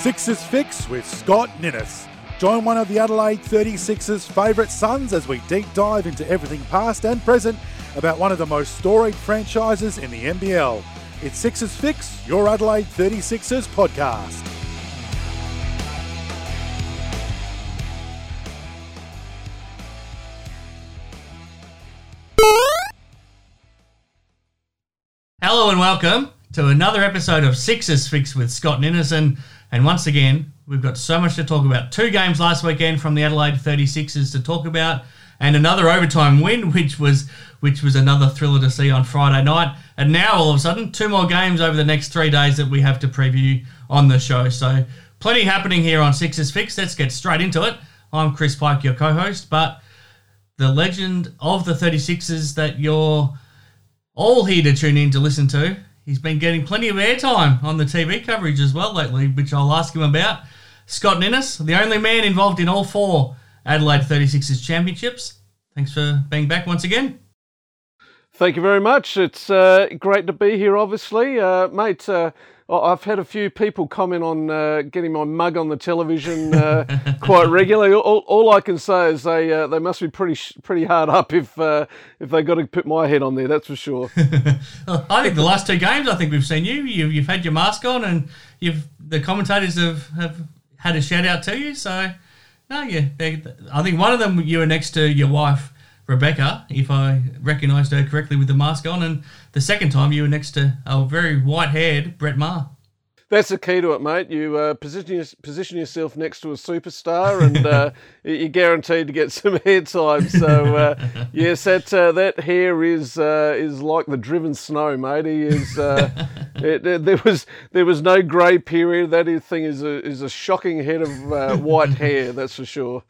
Sixers Fix with Scott Ninnis. Join one of the Adelaide 36ers' favourite sons as we deep dive into everything past and present about one of the most storied franchises in the NBL. It's Sixers Fix, your Adelaide 36ers podcast. Hello and welcome to another episode of Sixers Fix with Scott Ninnis. And once again, we've got so much to talk about. Two games last weekend from the Adelaide 36ers to talk about, and another overtime win, which was which was another thriller to see on Friday night. And now all of a sudden, two more games over the next three days that we have to preview on the show. So plenty happening here on Sixers Fix. Let's get straight into it. I'm Chris Pike, your co-host, but the legend of the 36ers that you're all here to tune in to listen to. He's been getting plenty of airtime on the TV coverage as well lately, which I'll ask him about. Scott Ninnis, the only man involved in all four Adelaide 36ers championships. Thanks for being back once again. Thank you very much. It's uh, great to be here, obviously. Uh, mate, uh, I've had a few people comment on uh, getting my mug on the television uh, quite regularly. All, all, I can say is they uh, they must be pretty pretty hard up if if they got to put my head on there. That's for sure. I think the last two games, I think we've seen you. You've, you've had your mask on, and you've the commentators have, have had a shout out to you. So no, yeah, I think one of them you were next to your wife Rebecca, if I recognised her correctly with the mask on, and the second time you were next to a very white-haired Brett Maher. That's the key to it, mate. You uh, position position yourself next to a superstar, and uh, you're guaranteed to get some hair time. So uh, yes, that uh, that hair is uh, is like the driven snow, mate. He is. Uh, it, it, there was there was no grey period. That thing is a is a shocking head of white hair. That's for sure.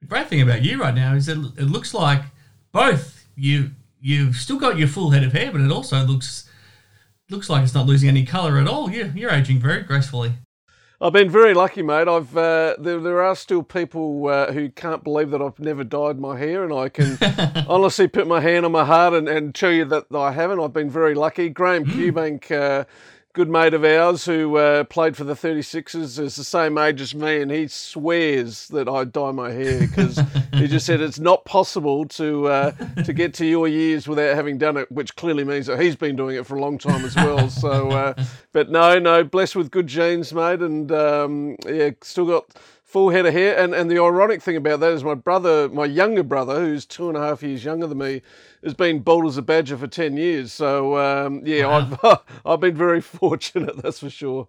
The great thing about you right now is that it looks like both you you've still got your full head of hair, but it also looks looks like it's not losing any colour at all. You you're aging very gracefully. I've been very lucky, mate. I've uh, there, there are still people uh, who can't believe that I've never dyed my hair, and I can honestly put my hand on my heart and, and tell you that I haven't. I've been very lucky. Graham mm. Cubank uh, good mate of ours who uh, played for the 36ers is the same age as me, and he swears that I dye my hair because he just said it's not possible to uh, to get to your years without having done it, which clearly means that he's been doing it for a long time as well. So, uh, but no, no, blessed with good genes, mate, and um, yeah, still got full head of hair. And, and the ironic thing about that is my brother, my younger brother, who's two and a half years younger than me, has been bald as a badger for 10 years. So, um, yeah, wow. I've, I've been very fortunate, that's for sure.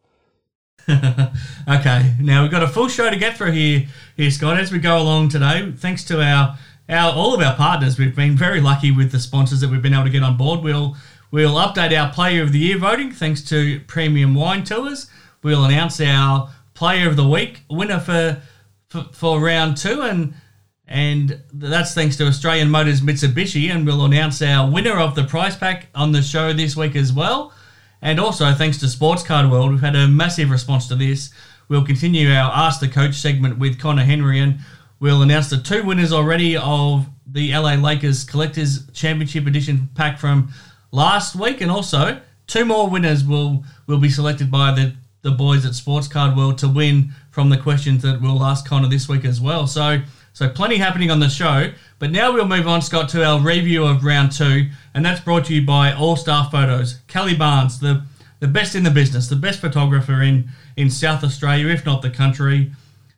okay, now we've got a full show to get through here, here, Scott, as we go along today. Thanks to our, our all of our partners, we've been very lucky with the sponsors that we've been able to get on board. We'll we'll update our Player of the Year voting thanks to Premium Wine Tours. We'll announce our Player of the Week winner for for, for round two, and and that's thanks to Australian Motors Mitsubishi, and we'll announce our winner of the prize pack on the show this week as well. And also thanks to Sports Card World, we've had a massive response to this. We'll continue our Ask the Coach segment with Conner Henry, and we'll announce the two winners already of the LA Lakers Collectors Championship Edition pack from last week, and also two more winners will will be selected by the the boys at Sports Card World to win from the questions that we'll ask Conner this week as well. So, so plenty happening on the show. But now we'll move on, Scott, to our review of round two, and that's brought to you by All Star Photos. Kelly Barnes, the the best in the business, the best photographer in in South Australia, if not the country.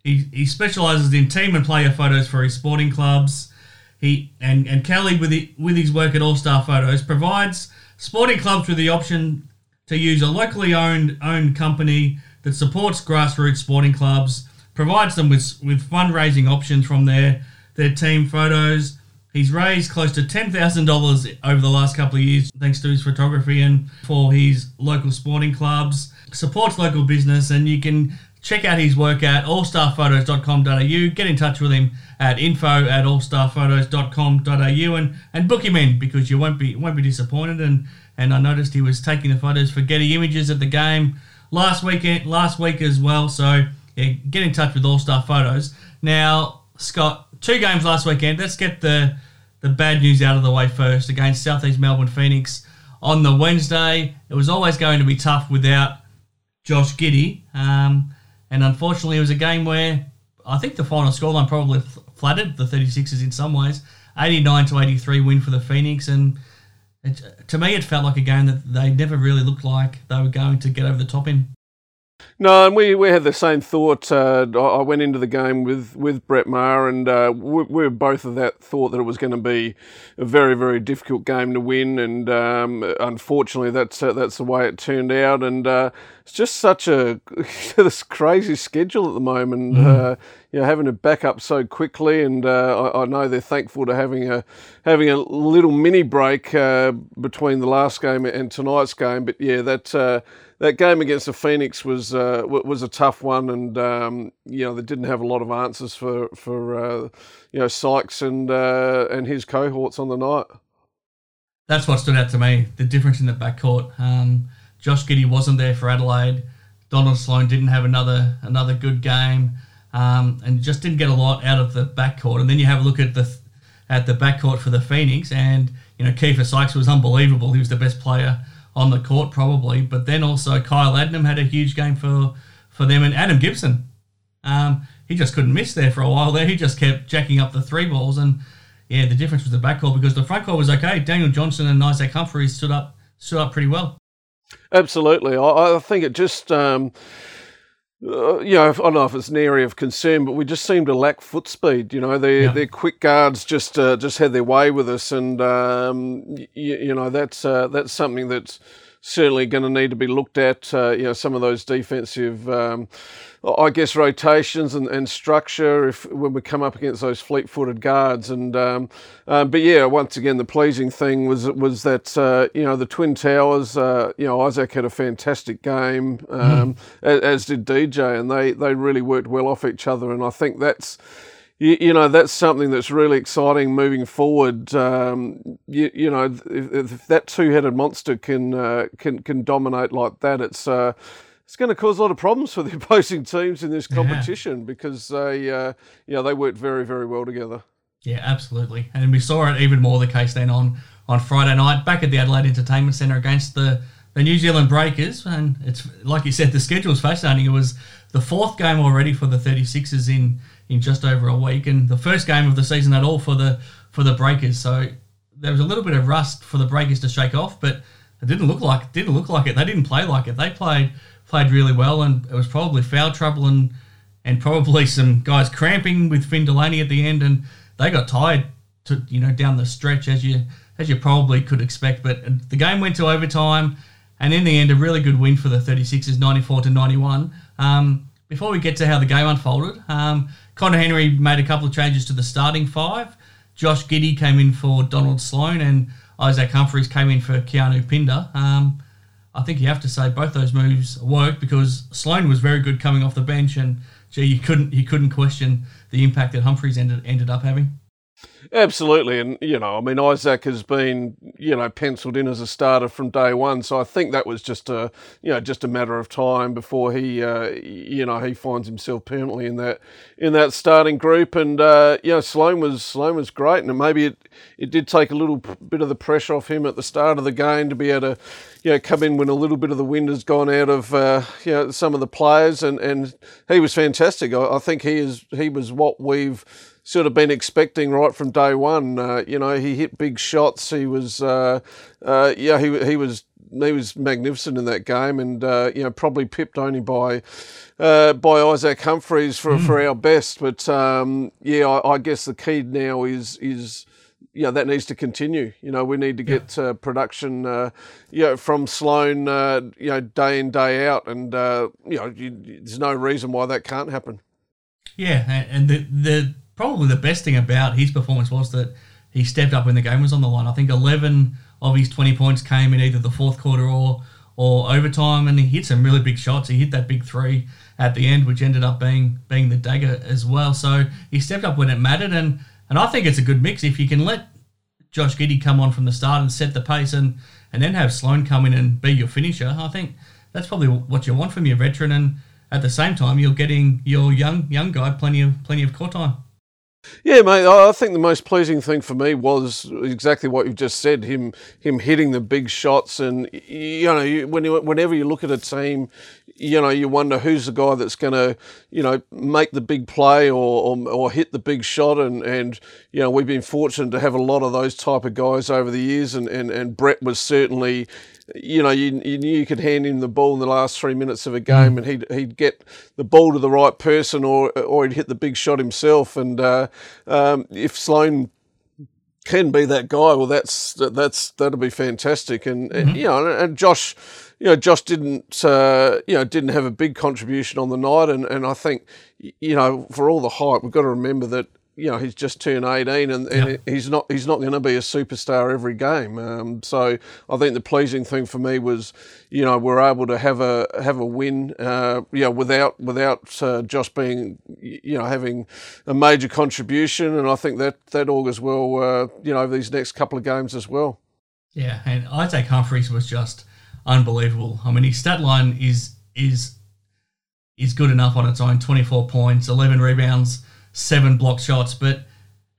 He, he specialises in team and player photos for his sporting clubs. He and, and Kelly with the, with his work at All Star Photos provides sporting clubs with the option to use a locally owned owned company that supports grassroots sporting clubs, provides them with with fundraising options from their their team photos. He's raised close to ten thousand dollars over the last couple of years thanks to his photography and for his local sporting clubs. Supports local business, and you can check out his work at allstarphotos.com.au. Get in touch with him at info at allstarphotos.com.au and, and book him in because you won't be won't be disappointed. And and I noticed he was taking the photos for Getty Images at the game last weekend, last week as well. So yeah, get in touch with All Star Photos. Now, Scott, two games last weekend. Let's get the the bad news out of the way first against Southeast Melbourne Phoenix on the Wednesday. It was always going to be tough without Josh Giddey. Um, And unfortunately, it was a game where I think the final scoreline probably flattered the 36ers in some ways. 89 to 83 win for the Phoenix, and it, to me, it felt like a game that they never really looked like they were going to get over the top in. No, and we, we had the same thought. Uh, I went into the game with, with Brett Maher, and uh, we, we, were both of that thought that it was going to be a very, very difficult game to win. And um, unfortunately, that's uh, that's the way it turned out. And uh, it's just such a this crazy schedule at the moment. Mm. you know, having to back up so quickly, and uh, I, I, know they're thankful to having a having a little mini break between the last game and tonight's game. But yeah, that that game against the Phoenix was uh, was a tough one, and um, you know they didn't have a lot of answers for for uh, you know Sykes and uh, and his cohorts on the night. That's what stood out to me: the difference in the backcourt. Um, Josh Giddey wasn't there for Adelaide. Donald Sloan didn't have another another good game, um, and just didn't get a lot out of the backcourt. And then you have a look at the at the backcourt for the Phoenix, and you know Keifer Sykes was unbelievable. He was the best player on the court probably. But then also Kyle Adnam had a huge game for for them, and Adam Gibson. Um, he just couldn't miss there for a while. There, he just kept jacking up the three balls, and yeah, the difference was the backcourt because the front court was okay. Daniel Johnson and Isaac Humphrey stood up stood up pretty well. Absolutely, I, I think it just. Um, uh, you know, I don't know if it's an area of concern, but we just seem to lack foot speed. You know, their yeah. their quick guards just uh, just had their way with us, and um, you, you, know that's uh, that's something that's certainly going to need to be looked at. Uh, you know, some of those defensive, um, I guess, rotations and, and structure if when we come up against those fleet-footed guards. And um, um, but yeah, once again, the pleasing thing was was that uh, you know the Twin Towers. Uh, you know, Isaac had a fantastic game, mm. as, as did DJ, and they they really worked well off each other. And I think that's you, you, know that's something that's really exciting moving forward. Um, you, you, know, if, if that two-headed monster can uh, can can dominate like that, it's uh, it's going to cause a lot of problems for the opposing teams in this competition yeah. because they uh, you know they work very very well together. Yeah, absolutely, and we saw it even more the case then on on Friday night back at the Adelaide Entertainment Centre against the the New Zealand Breakers, and it's like you said, the schedule was fascinating. It was the fourth game already for the 36ers in in just over a week, and the first game of the season at all for the for the Breakers. So there was a little bit of rust for the Breakers to shake off, but it didn't look like didn't look like it. They didn't play like it. They played played really well, and it was probably foul trouble and and probably some guys cramping with Finn Delaney at the end, and they got tired to you know down the stretch as you as you probably could expect. But the game went to overtime, and in the end, a really good win for the 36ers, 94 to 91. Um, before we get to how the game unfolded, um, Conner Henry made a couple of changes to the starting five. Josh Giddey came in for Donald Sloan, and Isaac Humphries came in for Keanu Pinder. Um, I think you have to say both those moves worked because Sloan was very good coming off the bench, and gee, you couldn't you couldn't question the impact that Humphries ended ended up having. Absolutely, and you know, I mean, Isaac has been you know penciled in as a starter from day one, so I think that was just a you know just a matter of time before he uh, you know he finds himself permanently in that in that starting group. And uh, you know, Sloan was Sloan was great, and maybe it it did take a little bit of the pressure off him at the start of the game to be able to you know come in when a little bit of the wind has gone out of uh, you know some of the players, and and he was fantastic. I, I think he is he was what we've sort of been expecting right from day one. Uh, you know, he hit big shots. He was, uh, uh, yeah, he he was he was magnificent in that game, and uh, you know, probably pipped only by uh, by Isaac Humphries for mm. for our best. But um, yeah, I, I, guess the key now is is. Yeah, that needs to continue. You know, we need to get yeah. uh, production, uh, you know, from Sloan, uh, you know, day in day out, and uh, you know, you, there's no reason why that can't happen. Yeah, and the the probably the best thing about his performance was that he stepped up when the game was on the line. I think 11 of his 20 points came in either the fourth quarter or or overtime, and he hit some really big shots. He hit that big three at the end, which ended up being being the dagger as well. So he stepped up when it mattered, and and I think it's a good mix if you can let Josh Giddey come on from the start and set the pace, and and then have Sloan come in and be your finisher. I think that's probably what you want from your veteran, and at the same time, you're getting your young young guy plenty of plenty of court time. Yeah, mate. I think the most pleasing thing for me was exactly what you've just said. Him, him hitting the big shots, and you know, when you, whenever you look at a team, you know, you wonder who's the guy that's going to, you know, make the big play or, or, or hit the big shot. And, and you know, we've been fortunate to have a lot of those type of guys over the years, and, and, and Brett was certainly you know, you, you knew you could hand him the ball in the last three minutes of a game, mm. and he'd he'd get the ball to the right person, or or he'd hit the big shot himself. And uh, um, if Sloan can be that guy, well, that's that's that'll be fantastic. And, mm-hmm. and you know, and Josh, you know, Josh didn't uh, you know didn't have a big contribution on the night, and and I think you know for all the hype, we've got to remember that you know he's just turned 18 and, and yep. he's not he's not going to be a superstar every game. Um, so I think the pleasing thing for me was you know we're able to have a have a win uh, you know without without uh, Josh being you know having a major contribution. And I think that that augurs well uh, you know over these next couple of games as well. Yeah and Isaac Humphries was just unbelievable I mean his stat line is is is good enough on its own 24 points 11 rebounds seven block shots, but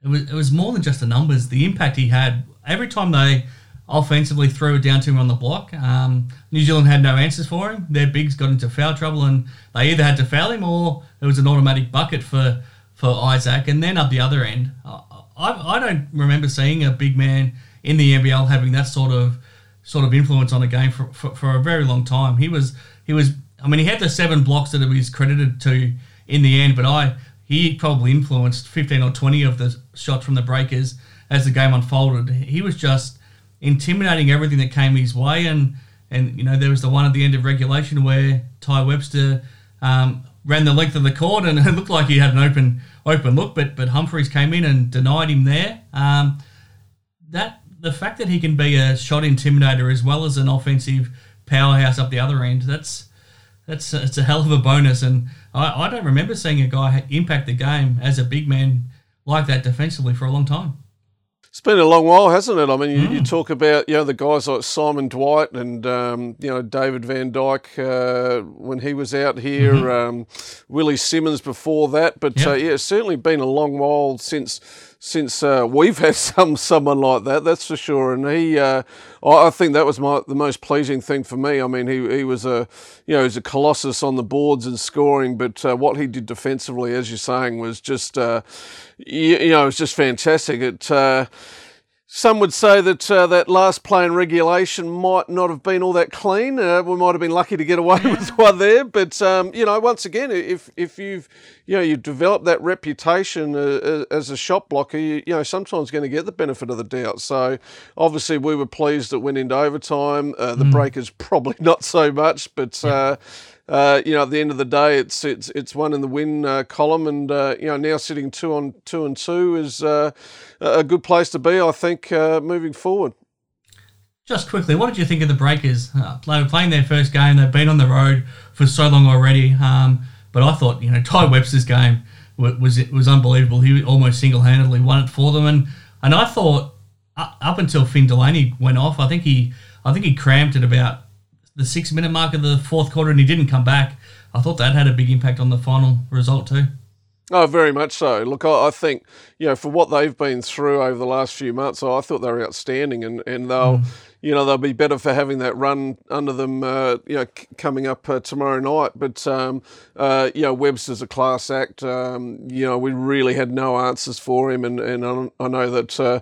it was, it was more than just the numbers. The impact he had every time they offensively threw it down to him on the block. Um, New Zealand had no answers for him. Their bigs got into foul trouble, and they either had to foul him or it was an automatic bucket for for Isaac. And then up the other end, I, I don't remember seeing a big man in the NBL having that sort of sort of influence on a game for, for, for a very long time. He was he was. I mean, he had the seven blocks that he was credited to in the end, but I he probably influenced 15 or 20 of the shots from the breakers as the game unfolded. He was just intimidating everything that came his way. And, and you know, there was the one at the end of regulation where Tai Webster um, ran the length of the court and it looked like he had an open open look, but but Humphries came in and denied him there. Um, that the fact that he can be a shot intimidator as well as an offensive powerhouse up the other end, that's that's it's a hell of a bonus. And I, I don't remember seeing a guy impact the game as a big man like that defensively for a long time. It's been a long while, hasn't it? I mean, you, mm. you talk about you know the guys like Simon Dwight and um, you know David Van Dyke uh, when he was out here, mm-hmm. um, Willie Simmons before that. But yep. uh, yeah, it's certainly been a long while since since uh, we've had some someone like that. That's for sure. And he, uh, I think that was my the most pleasing thing for me. I mean, he he was a you know he's a colossus on the boards and scoring, but uh, what he did defensively, as you're saying, was just uh, you, you, know it was just fantastic. It uh, some would say that uh, that last play in regulation might not have been all that clean. Uh, we might have been lucky to get away with one there, but um, you know, once again, if if you've you know you develop that reputation uh, as a shot blocker, you, you know sometimes going to get the benefit of the doubt. So obviously, we were pleased that went into overtime. Uh, the mm. breakers probably not so much, but. Yeah uh, uh, you know, at the end of the day, it's it's it's one in the win uh, column, and uh, you know now sitting two on two and two is uh, a good place to be, I think, uh, moving forward. Just quickly, what did you think of the Breakers? they were playing their first game. They've been on the road for so long already, um, but I thought you know Tai Webster's game was was, was unbelievable. He almost single handedly won it for them, and and I thought up until Finn Delaney went off, I think he I think he cramped at about the six minute mark of the fourth quarter and he didn't come back. I thought that had a big impact on the final result too. Oh, very much so. Look, I, I, think you know for what they've been through over the last few months, I thought they were outstanding, and and they'll, mm. you know, they'll be better for having that run under them, uh, you know, c- coming up uh, tomorrow night. But um, uh, you know, Webster's a class act. Um, you know, we really had no answers for him, and and I, I know that uh,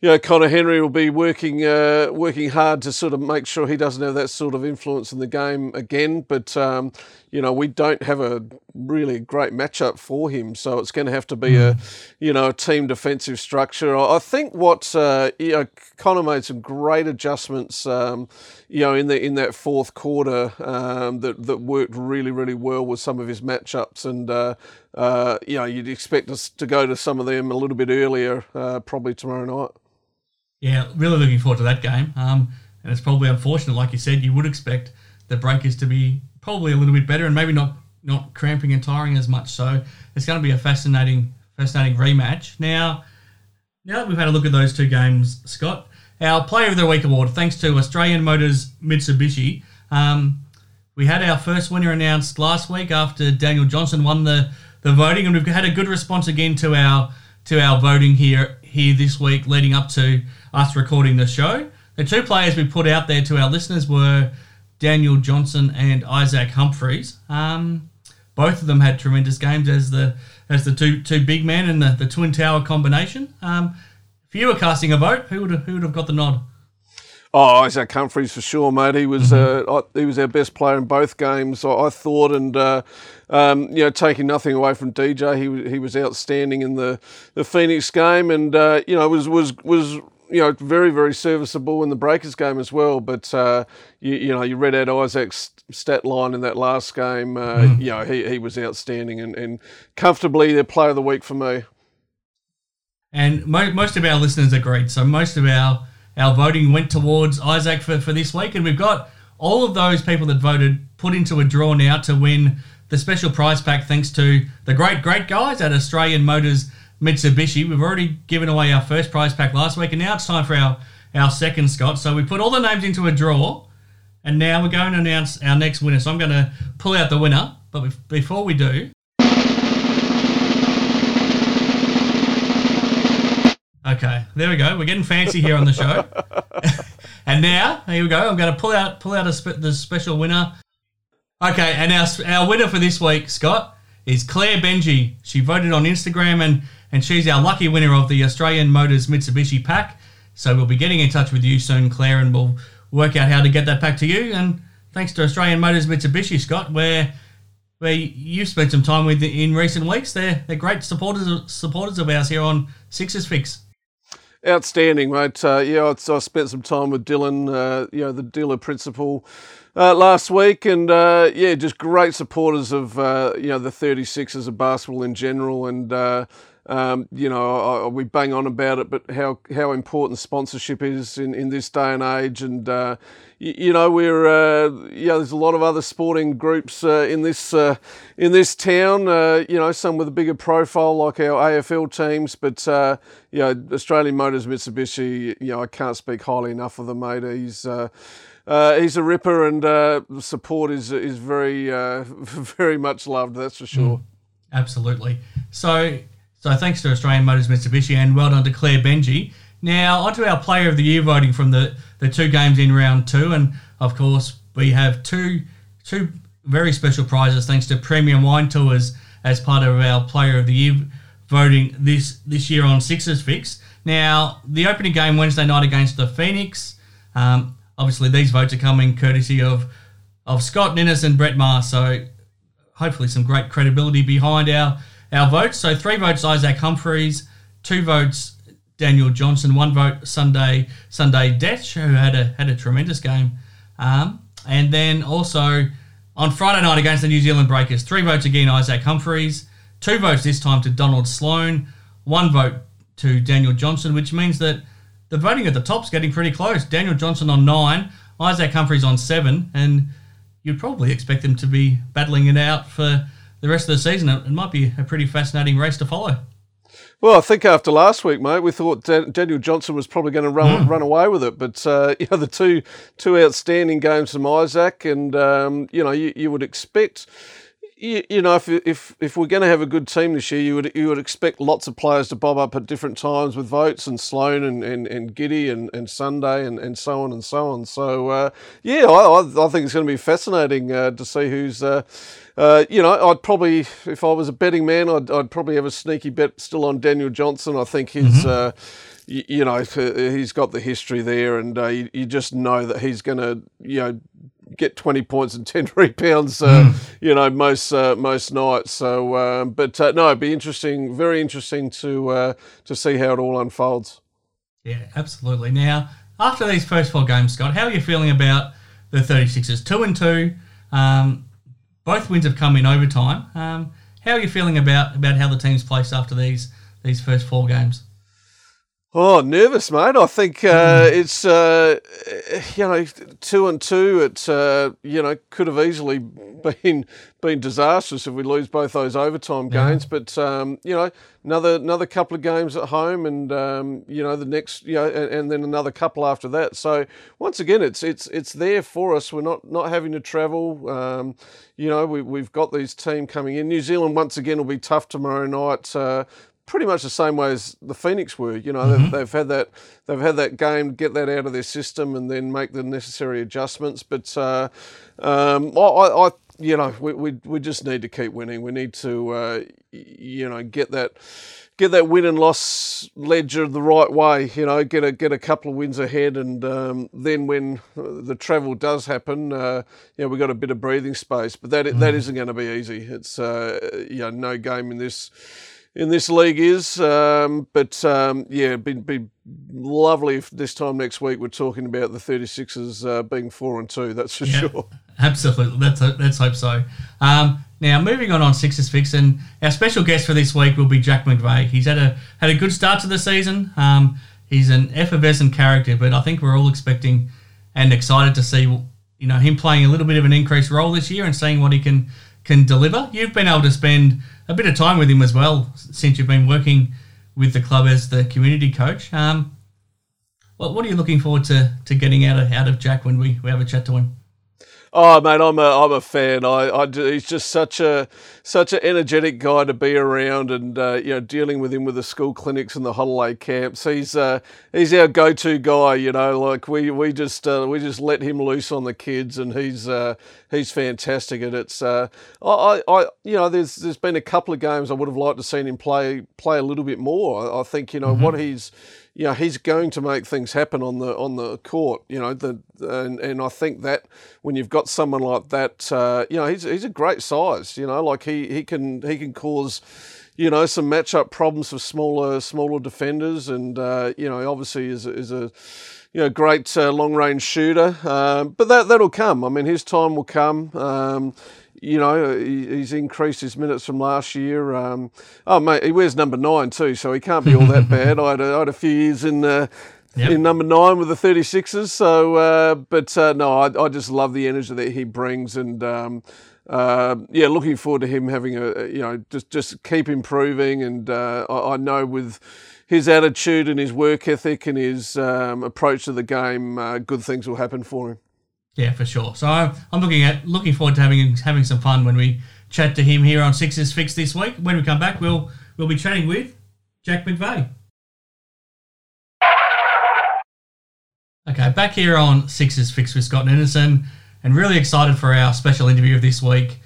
you know, Conner Henry will be working uh, working hard to sort of make sure he doesn't have that sort of influence in the game again. But um, you know, we don't have a really great matchup for him, so it's going to have to be a hmm. you know a team defensive structure. I think what uh, you know, Conner made some great adjustments. Um, you know, in the in that fourth quarter, um, that that worked really really well with some of his matchups, and uh, uh, you know, you'd expect us to go to some of them a little bit earlier, uh, probably tomorrow night. Yeah, really looking forward to that game. Um, and it's probably unfortunate, like you said, you would expect the breakers to be probably a little bit better and maybe not not cramping and tiring as much. So it's going to be a fascinating fascinating rematch. Now, now that we've had a look at those two games, Scott, our Player of the Week award, thanks to Australian Motors Mitsubishi. Um, we had our first winner announced last week after Daniel Johnson won the, the voting, and we've had a good response again to our to our voting here here this week, leading up to us recording the show. The two players we put out there to our listeners were Daniel Johnson and Isaac Humphries. Um, both of them had tremendous games as the as the two two big men and the, the twin tower combination. Um, if you were casting a vote, who would have, who would have got the nod? Oh, Isaac Humphries for sure, mate. He was mm-hmm. uh, he was our best player in both games, I, I thought, and uh, um, you know, taking nothing away from DJ, he he was outstanding in the, the Phoenix game, and uh, you know was was was you know very very serviceable in the Breakers game as well. But uh, you, you know, you read out Isaac's stat line in that last game. Uh, mm. You know, he he was outstanding and, and comfortably the player of the week for me. And mo- most of our listeners agreed. So most of our our voting went towards Isaac for, for this week, and we've got all of those people that voted put into a draw now to win the special prize pack thanks to the great, great guys at Australian Motors Mitsubishi. We've already given away our first prize pack last week, and now it's time for our, our second, Scott. So we put all the names into a draw, and now we're going to announce our next winner. So I'm going to pull out the winner, but before we do, Okay, there we go. We're getting fancy here on the show. and now, here we go. I'm going to pull out pull out spe- the special winner. Okay, and our our winner for this week, Scott, is Claire Benji. She voted on Instagram, and and she's our lucky winner of the Australian Motors Mitsubishi pack. So we'll be getting in touch with you soon, Claire, and we'll work out how to get that pack to you. And thanks to Australian Motors Mitsubishi, Scott, where where you've spent some time with in recent weeks. They're they're great supporters supporters of ours here on Sixers Fix. Outstanding, mate. Uh, yeah, I, I, spent some time with Dylan, uh, you know, the dealer principal, uh, last week, and uh, yeah, just great supporters of uh, you know the 36ers of basketball in general, and uh, um, you know, I, we bang on about it, but how how important sponsorship is in, in this day and age, and uh, you, you, know, we're uh, there's a lot of other sporting groups uh, in this uh, in this town. Uh, you know, some with a bigger profile like our AFL teams, but uh, you know, Australian Motors Mitsubishi. You know, I can't speak highly enough of the mate. He's uh, he's a ripper, and uh, support is is very uh, very much loved. That's for sure. Mm, absolutely. So so thanks to Australian Motors Mitsubishi and well done to Claire Benji. Now onto our Player of the Year voting from the, the two games in round two, and of course we have two two very special prizes thanks to Premium Wine Tours as part of our Player of the Year voting this this year on Sixers Fix. Now the opening game Wednesday night against the Phoenix. Um, obviously these votes are coming courtesy of of Scott Ninnis and Brett Maher, so hopefully some great credibility behind our our votes. So three votes Isaac Humphries, two votes Daniel Johnson, one vote Sunday Sunday Dech, who had a had a tremendous game, um, and then also on Friday night against the New Zealand Breakers, three votes again Isaac Humphries, two votes this time to Donald Sloan, one vote to Daniel Johnson, which means that the voting at the top's getting pretty close. Daniel Johnson on nine, Isaac Humphries on seven, and you'd probably expect them to be battling it out for the rest of the season. It, might be a pretty fascinating race to follow. Well, I think after last week, mate, we thought Daniel Johnson was probably going to run mm. run away with it. But uh, you know, the two two outstanding games from Isaac, and um, you know, you, you would expect you, you know, if if if we're going to have a good team this year, you would you would expect lots of players to bob up at different times with votes and Sloan and, and, and Giddey and, and Sunday and, and so on and so on. So uh, yeah, I, I think it's going to be fascinating uh, to see who's. Uh, uh, you know, I'd probably, if I was a betting man, I'd, I'd probably have a sneaky bet still on Daniel Johnson. I think his, mm-hmm. uh, you, you, know, he's got the history there, and uh, you, you, just know that he's going to, you know, get 20 points and 10 rebounds, uh, mm. you know, most uh, most nights. So, um, but uh, no, it'd be interesting, very interesting to uh, to see how it all unfolds. Yeah, absolutely. Now, after these first four games, Scott, how are you feeling about the 36ers? Two and two. Um, both wins have come in overtime. Um, how are you feeling about, about how the team's placed after these these first four games? Oh, nervous, mate. I think uh, hmm. it's uh, you know two and two. It uh, you know could have easily been been disastrous if we lose both those overtime yeah. games. But um, you know another another couple of games at home, and um, you know the next you know and, and, then another couple after that. So once again, it's it's it's there for us. We're not not having to travel. Um, you know we we've got these team coming in. New Zealand once again will be tough tomorrow night. Pretty much the same way as the Phoenix were. You know, mm-hmm. they've, they've, had that they've had that game, get that out of their system, and then make the necessary adjustments. But uh, um, I, I, you know, we, we we just need to keep winning. We need to, uh, you know, get that get that win and loss ledger the right way. You know, get a get a couple of wins ahead, and um, then when the travel does happen, uh, you know, we've got a bit of breathing space. But that mm. that isn't going to be easy. It's uh, you know, no game in this in this league is. Um, but um, yeah, it'd be, be, lovely if this time next week we're talking about the 36ers uh, being four and two. That's for yeah, sure. Absolutely. Let's let's hope so. Um, now moving on on Sixers fix, and our special guest for this week will be Jack McVeigh. He's had a had a good start to the season. Um, he's an effervescent character, but I think we're all expecting and excited to see you know him playing a little bit of an increased role this year and seeing what he can can deliver. You've been able to spend a bit of time with him as well since you've been working with the club as the community coach. Um, what, what are you looking forward to, to getting out of out of Jack when we, we have a chat to him? Oh man, I'm a I'm a fan. I, I he's just such a such an energetic guy to be around, and uh, you know dealing with him with the school clinics and the holiday camps. He's uh, he's our go-to guy. You know, like we we just uh, we just let him loose on the kids, and he's uh, he's fantastic. And it's uh, I, I you know there's there's been a couple of games I would have liked to seen him play play a little bit more. I, I think you know mm-hmm. what he's you know, he's going to make things happen on the on the court. You know, the and and I think that when you've got someone like that, uh, you know, he's he's a great size. You know, like he he can he can cause. You know some matchup problems for smaller smaller defenders, and uh, you know obviously is is a you know, great uh, long range shooter. Um, but that that'll come. I mean, his time will come. Um, you know, he, he's increased his minutes from last year. Um, oh, mate, he wears number nine too, so he can't be all that bad. I had a, I had a few years in. Uh, Yep. in number nine with the 36ers. So, uh, but uh, no, I, I, just love the energy that he brings, and um, uh, yeah, looking forward to him having a you know just just keep improving. And uh, I, I, know with his attitude and his work ethic and his um, approach to the game, uh, good things will happen for him. Yeah, for sure. So I'm, looking at looking forward to having having some fun when we chat to him here on Sixers Fix this week. When we come back, we'll we'll be chatting with Jack McVeigh. Okay, back here on Sixers Fix with Scott Ninnis, and really excited for our special interview of this week.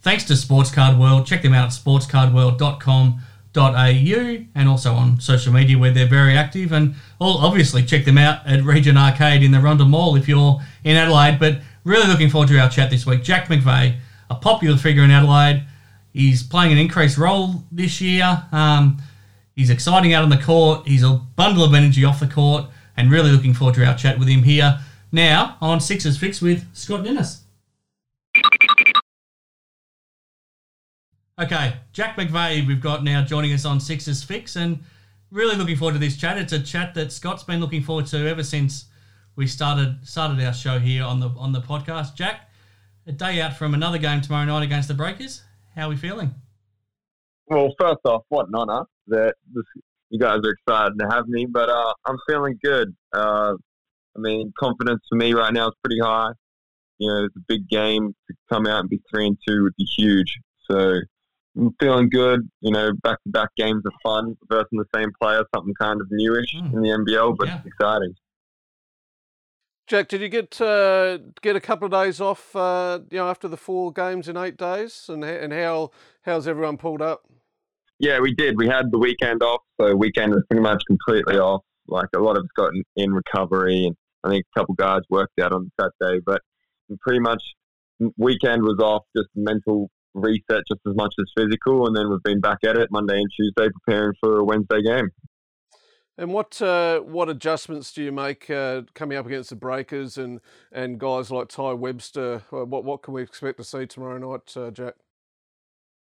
Thanks to Sports Card World. Check them out at sportscardworld.com au and also on social media where they're very active. And well obviously check them out at Regent Arcade in the Rundle Mall if you're in Adelaide. But really looking forward to our chat this week. Jack McVeigh, a popular figure in Adelaide. He's playing an increased role this year. Um, he's exciting out on the court. He's a bundle of energy off the court. And really looking forward to our chat with him here now on Sixers Fix with Scott Ninnis. Okay, Jack McVeigh, we've got now joining us on Sixers Fix, and really looking forward to this chat. It's a chat that Scott's been looking forward to ever since we started started our show here on the on the podcast. Jack, a day out from another game tomorrow night against the Breakers. How are we feeling? Well, first off, what an honour that this, you guys are excited to have me, but uh, I'm feeling good. Uh, I mean, confidence for me right now is pretty high. You know, it's a big game to come out and be three and two would be huge. So I'm feeling good. You know, back to back games are fun versus the same player, something kind of newish mm. in the NBL, but yeah. it's exciting. Jack, did you get uh, get a couple of days off? Uh, you know, after the four games in eight days, and and how how's everyone pulled up? Yeah, we did. We had the weekend off, so weekend was pretty much completely off. Like a lot of us got in, in recovery, and I think a couple guys worked out on Saturday, but pretty much weekend was off, just mental reset just as much as physical, and then we've been back at it Monday and Tuesday preparing for a Wednesday game. And what uh, what adjustments do you make uh, coming up against the Breakers and, and guys like Tai Webster? Uh, what what can we expect to see tomorrow night, uh, Jack?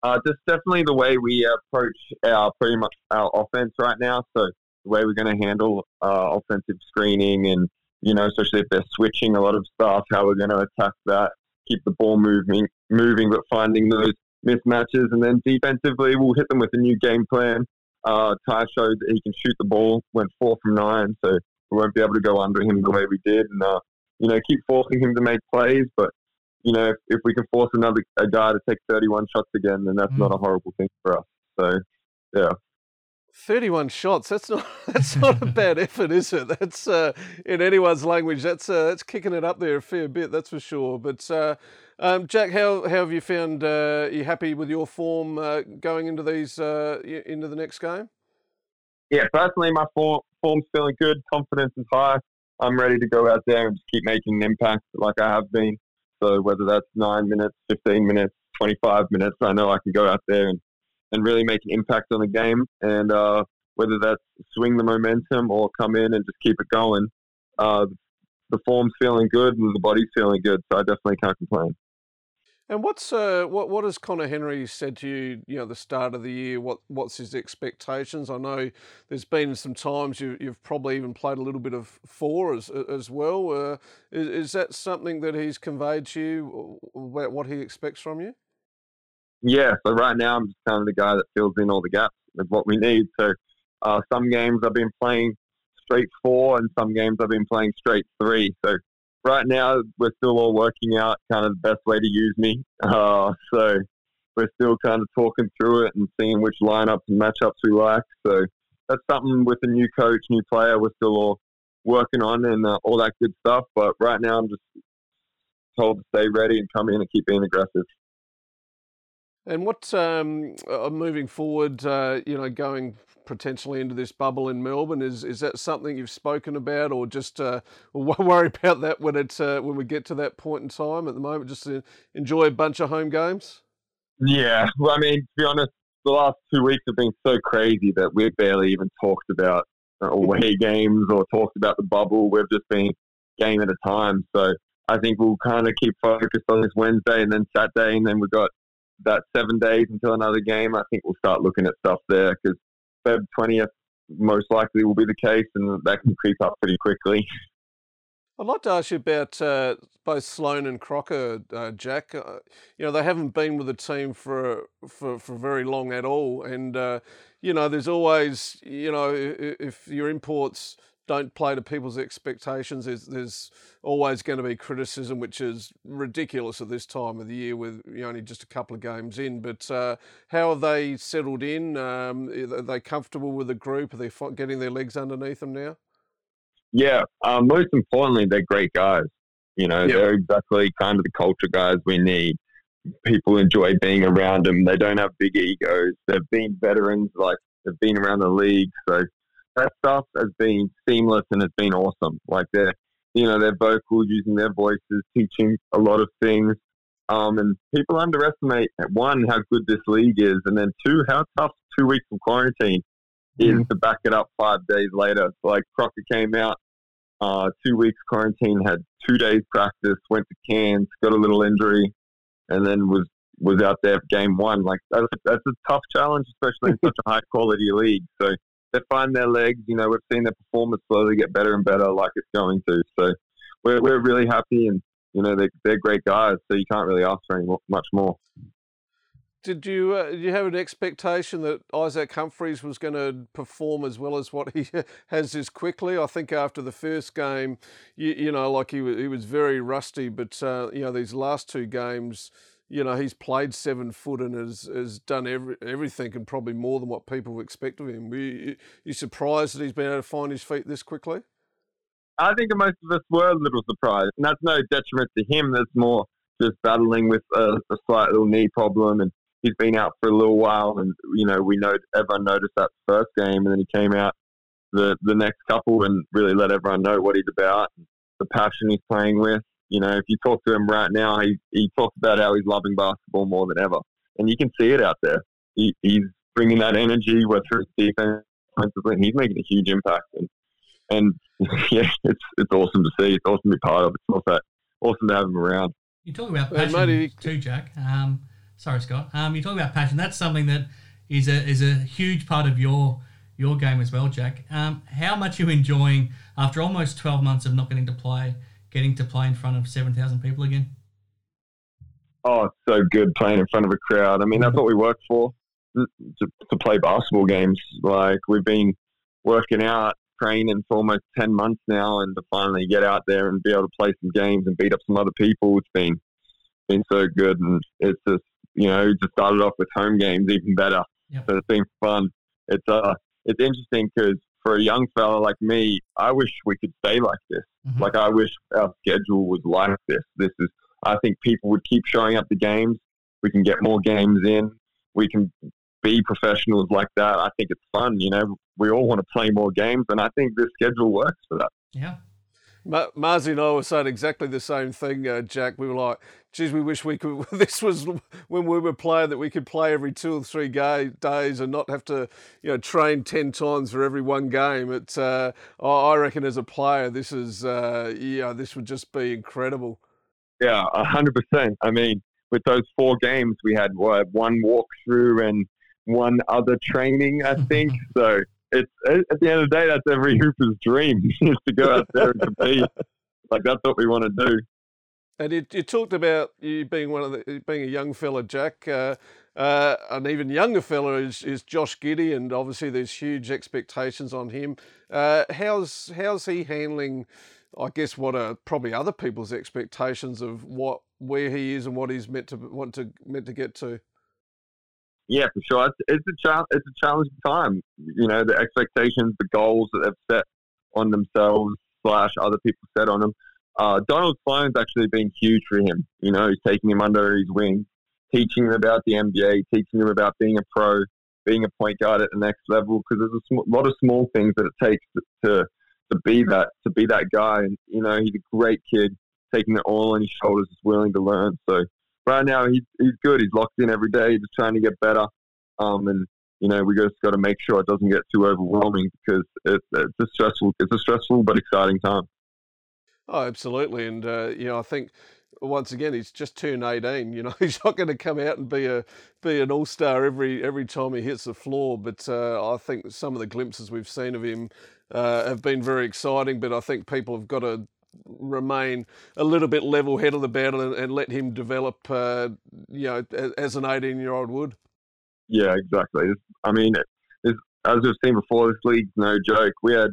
Uh, just definitely the way we approach our pretty much our offense right now. So the way we're going to handle uh, offensive screening and you know especially if they're switching a lot of stuff, how we're going to attack that keep the ball moving, moving, but finding those mismatches. And then defensively, we'll hit them with a new game plan. Uh, Tai showed that he can shoot the ball, went four from nine, so we won't be able to go under him the way we did. And, uh, you know, keep forcing him to make plays. But, you know, if, if we can force another a guy to take 31 shots again, then that's mm. not a horrible thing for us. So, yeah. 31 shots. That's not that's not a bad effort, is it? That's uh, in anyone's language. That's uh, that's kicking it up there a fair bit. That's for sure. But uh, um, Jack, how, how have you found? Uh, are you happy with your form uh, going into these uh, into the next game? Yeah, personally, my form, form's feeling good. Confidence is high. I'm ready to go out there and just keep making an impact like I have been. So whether that's nine minutes, 15 minutes, 25 minutes, I know I can go out there and, and really make an impact on the game. And uh, whether that's swing the momentum or come in and just keep it going, uh, the form's feeling good and the body's feeling good. So I definitely can't complain. And what's uh, what what has Conner Henry said to you? You know, the start of the year. What what's his expectations? I know there's been some times you, you've probably even played a little bit of four as as well. Uh, is, is that something that he's conveyed to you about what he expects from you? Yeah. So right now I'm just kind of the guy that fills in all the gaps with what we need. So uh, some games I've been playing straight four, and some games I've been playing straight three. So right now we're still all working out kind of the best way to use me. Uh, so we're still kind of talking through it and seeing which lineups and matchups we like. So that's something with a new coach, new player, we're still all working on and uh, all that good stuff. But right now, I'm just told to stay ready and come in and keep being aggressive. And what um, uh, moving forward, uh, you know, going potentially into this bubble in Melbourne, is is that something you've spoken about, or just uh, worry about that when it's uh, when we get to that point in time? At the moment, just enjoy a bunch of home games. Yeah, well, I mean, to be honest, the last two weeks have been so crazy that we've barely even talked about away games or talked about the bubble. We've just been game at a time. So I think we'll kind of keep focused on this Wednesday and then Saturday, and then we've got that seven days until another game, I think we'll start looking at stuff there because Feb 20th most likely will be the case, and that can creep up pretty quickly. I'd like to ask you about uh, both Sloan and Crocker, uh, Jack. Uh, you know, they haven't been with the team for for, for very long at all, and uh, you know, there's always, you know, if your imports don't play to people's expectations. There's, there's always going to be criticism, which is ridiculous at this time of the year with only just a couple of games in. But uh, how have they settled in? Um, are they comfortable with the group? Are they getting their legs underneath them now? Yeah, um, most importantly, they're great guys. You know, yep. they're exactly kind of the culture guys we need. People enjoy being around them. They don't have big egos. They've been veterans, like they've been around the league, so that stuff has been seamless and it's been awesome. Like they're, you know, they're vocal, using their voices, teaching a lot of things. Um, and people underestimate one how good this league is, and then two how tough two weeks of quarantine is mm. to back it up five days later. Like Crocker came out, uh, two weeks quarantine, had two days practice, went to Cairns, got a little injury, and then was was out there for game one. Like that's that's a tough challenge, especially in such a high quality league. So they find their legs. You know, we've seen their performance slowly get better and better, like it's going to. So we're we're really happy, and you know they're they're great guys. So you can't really ask for any much more. Did you uh, did you have an expectation that Isaac Humphries was going to perform as well as what he has this quickly? I think after the first game, you, you know, like he was, he was very rusty, but uh, you know these last two games, you know, he's played seven foot and has, has done every, everything and probably more than what people expect of him. Were you, you surprised that he's been able to find his feet this quickly? I think most of us were a little surprised, and that's no detriment to him. That's more just battling with a, a slight little knee problem, and he's been out for a little while. And you know, we know everyone noticed that first game, and then he came out the the next couple and really let everyone know what he's about, the passion he's playing with. You know, if you talk to him right now, he, he talks about how he's loving basketball more than ever. And you can see it out there. He, he's bringing that energy, whether it's defense, offensively, he's making a huge impact. And, and yeah, it's it's awesome to see. It's awesome to be part of. It's also awesome to have him around. You talk about passion hey, too, Jack. Um, sorry, Scott. Um, you talk about passion. That's something that is a is a huge part of your your game as well, Jack. Um, how much are you enjoying after almost twelve months of not getting to play? Getting to play in front of 7,000 people again? Oh, it's so good playing in front of a crowd. I mean, that's what we work for to, to play basketball games. Like, we've been working out, training for almost 10 months now, and to finally get out there and be able to play some games and beat up some other people, it's been been so good. And it's just, you know, just started off with home games even better. Yep. So it's been fun. It's uh, it's interesting because for a young fella like me, I wish we could stay like this. Mhm. Like I wish our schedule was like this. This is, I think people would keep showing up to games. We can get more games in. We can be professionals like that. I think it's fun. You know, we all want to play more games, and I think this schedule works for that. Yeah. Ma- Marzi and I were saying exactly the same thing, uh, Jack. We were like, geez, we wish we could. This was when we were playing that we could play every two or three ga- days and not have to, you know, train 10 times for every one game. It's, uh, I reckon as a player, this is, uh, yeah, this would just be incredible. Yeah, a hundred percent. I mean, with those four games, we had what, one walkthrough and one other training, I think. so it's at the end of the day, that's every hooper's dream is to go out there and compete. Like that's what we want to do. And you, you talked about you being one of the being a young fella, Jack. Uh, uh, an even younger fella is, is Josh Giddey, and obviously there's huge expectations on him. Uh, how's how's he handling? I guess what are probably other people's expectations of what where he is and what he's meant to want to meant to get to. Yeah, for sure. It's, it's a chal- it's a challenging time. You know, the expectations, the goals that they've set on themselves slash other people set on them. Uh, Donald Sloan's actually been huge for him. You know, he's taking him under his wing, teaching him about the NBA, teaching him about being a pro, being a point guard at the next level. Because there's a sm- lot of small things that it takes to, to to be that to be that guy. And you know, he's a great kid, taking it all on his shoulders, is willing to learn. So right now he's he's good. He's locked in every day, just trying to get better. Um, and you know, we just got to make sure it doesn't get too overwhelming because it's it's a stressful it's a stressful but exciting time. Oh, absolutely, and uh, you know I think once again he's just turned eighteen. You know he's not going to come out and be a be an all star every every time he hits the floor. But uh, I think some of the glimpses we've seen of him uh, have been very exciting. But I think people have got to remain a little bit level headed about it and, and let him develop. Uh, you know, as, as an eighteen year old would. Yeah, exactly. It's, I mean, it's, as we've seen before, this league's no joke. We had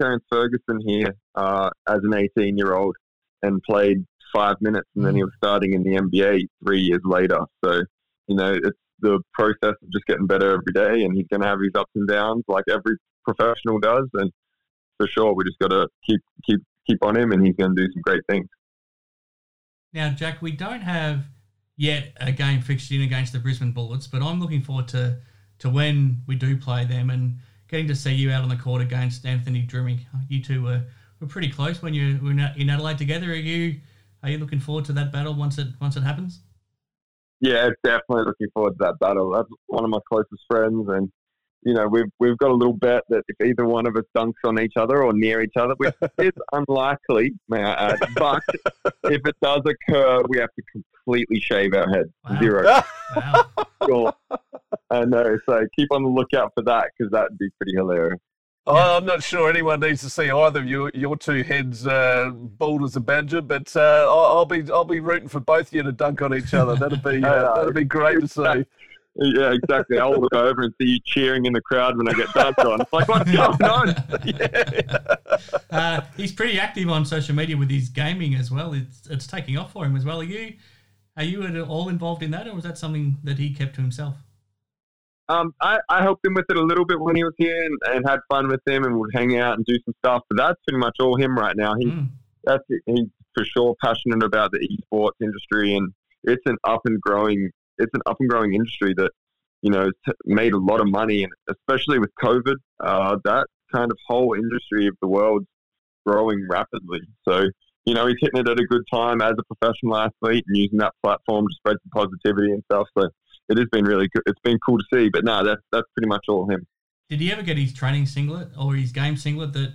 Terrence Ferguson here uh, as an 18 year old and played five minutes, and then he was starting in the NBA three years later. So, you know, it's the process of just getting better every day, and he's going to have his ups and downs like every professional does. And for sure, we just got to keep keep keep on him, and he's going to do some great things. Now, Jack, we don't have yet a game fixed in against the Brisbane Bullets, but I'm looking forward to to when we do play them and getting to see you out on the court against Anthony Drmic. You two were, were pretty close when you were in Adelaide together. Are you are you looking forward to that battle once it once it happens? Yeah, definitely looking forward to that battle. That's one of my closest friends, and you know we've we've got a little bet that if either one of us dunks on each other or near each other, which is unlikely, may I add, but if it does occur, we have to completely shave our heads. Wow. Zero. Wow. Sure. I know. So keep on the lookout for that because that'd be pretty hilarious. Oh, I'm not sure anyone needs to see either of your your two heads uh, bald as a badger, but uh, I'll, I'll be I'll be rooting for both of you to dunk on each other. That'd be uh, that'd be great to see. Yeah, exactly. I'll look over and see you cheering in the crowd when I get dunked on. It's like, what's going on? uh, he's pretty active on social media with his gaming as well. It's it's taking off for him as well. Are you are you at all involved in that, or was that something that he kept to himself? Um, I, I helped him with it a little bit when he was here and, and had fun with him and would hang out and do some stuff. But that's pretty much all him right now. He Mm. that's he's for sure passionate about the esports industry and it's an up and growing it's an up and growing industry that you know has made a lot of money and especially with COVID, uh, that kind of whole industry of the world's growing rapidly. So you know he's hitting it at a good time as a professional athlete and using that platform to spread some positivity and stuff. So it has been really good. It's been cool to see. But no, that's that's pretty much all him. Did he ever get his training singlet or his game singlet that,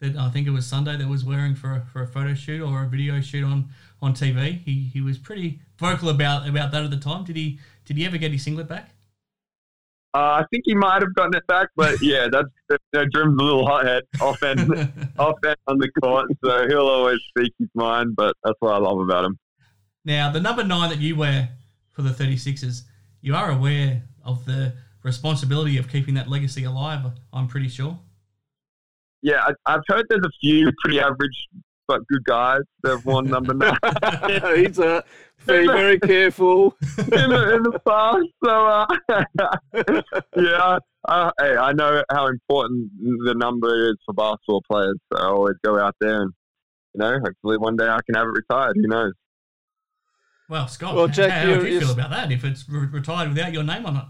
that I think it was Sunday that was wearing for a, for a photo shoot or a video shoot on, on TV? He he was pretty vocal about about that at the time. Did he did he ever get his singlet back? Uh, I think he might have gotten it back, but yeah, that's you know, a little hothead off end, off end on the court, so he'll always speak his mind. But that's what I love about him. now the number nine that you wear for the 36ers, you are aware of the responsibility of keeping that legacy alive. I'm pretty sure. Yeah, I, I've heard there's a few pretty average but good guys They've won number nine He's uh, very very careful. in, the, in the past. So uh, yeah, uh, hey, I know how important the number is for basketball players. So I always go out there and, you know, hopefully one day I can have it retired. Who knows? Well, Scott, Well, Jack, how, how you- do you you feel about that? If it's re- retired without your name on it?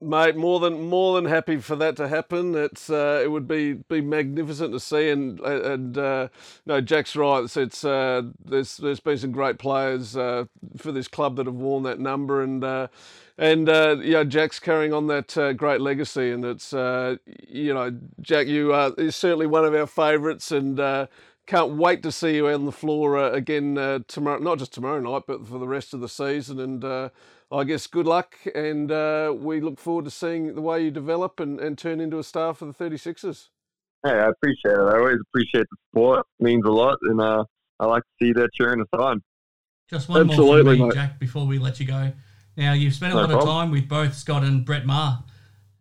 Mate, more than more than happy for that to happen. It's uh, it would be be magnificent to see, and and uh, no, Jack's right. It's, it's uh, there's there's been some great players uh, for this club that have worn that number, and uh, and uh, yeah, Jack's carrying on that uh, great legacy, and it's uh, you know, Jack, you uh, is certainly one of our favourites, and. Can't wait to see you on the floor again tomorrow, not just tomorrow night, but for the rest of the season. And I guess good luck, and uh, we look forward to seeing the way you develop and, and turn into a star for the 36ers. Hey, I appreciate it. I always appreciate the support. It means a lot, and uh, I like to see that cheering us on. Just one Absolutely, more thing. Jack, before we let you go. Now, you've spent a No lot of time with both Scott and Brett Maher.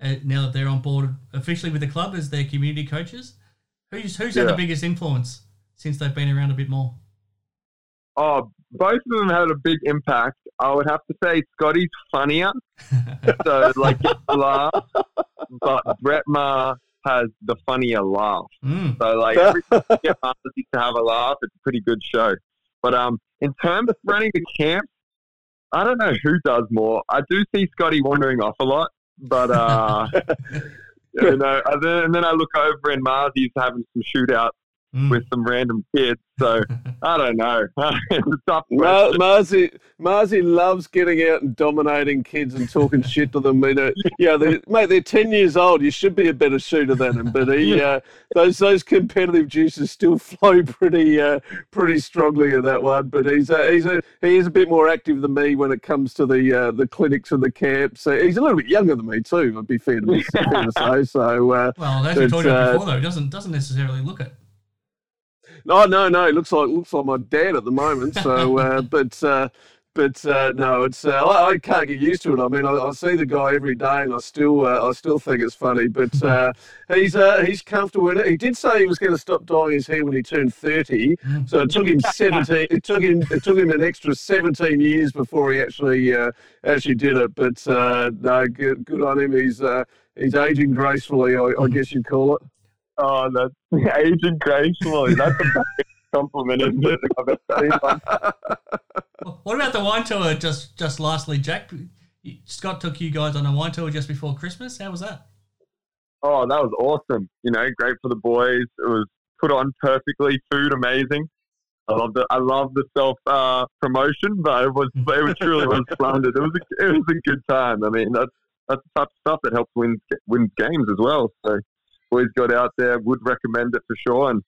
Uh, now that they're on board officially with the club as their community coaches, who's who's had the biggest influence since they've been around a bit more? Oh, both of them had a big impact. I would have to say Scotty's funnier, so like gets laugh, but Brett Maher has the funnier laugh. Mm. So like every time you get to have a laugh, it's a pretty good show. But um, in terms of running the camp, I don't know who does more. I do see Scotty wandering off a lot, but uh, you know, and then, and then I look over and Marzy's having some shootouts Mm. with some random kids. So I don't know. it's a tough Mar- Marzi, Marzi loves getting out and dominating kids and talking shit to them. You know, yeah, they, mate, they're 10 years old. You should be a better shooter than him. But he, uh, those those competitive juices still flow pretty uh, pretty strongly in that one. But he's a, he's a, he is a bit more active than me when it comes to the uh, the clinics and the camps. So he's a little bit younger than me too. I'd be fair to, be, fair to say. So uh, Well, as we It's, talked about uh, before, though, it doesn't doesn't necessarily look it. No, no, no. It looks like looks like my dad at the moment. So, uh, but uh, but uh, no, it's uh, I, I can't get used to it. I mean, I, I see the guy every day, and I still uh, I still think it's funny. But uh, he's uh, he's comfortable in it. He did say he was going to stop dyeing his hair when he turned thirty. So it took him seventeen. It took him it took him an extra seventeen years before he actually uh, actually did it. But uh, no, good, good on him. He's uh, he's aging gracefully. I, I guess you'd call it. Oh, that's aging gracefully. That's a big compliment, isn't it? I've ever seen What about the wine tour? Just just lastly, Jack, Scott took you guys on a wine tour just before Christmas. How was that? Oh, that was awesome. You know, great for the boys. It was put on perfectly. Food amazing. I love the I love the self uh, promotion, but it was it was truly was splendid. It was a, it was a good time. I mean, that's that's the type of stuff that helps win win games as well. So, boys got out there. Would recommend it for sure, and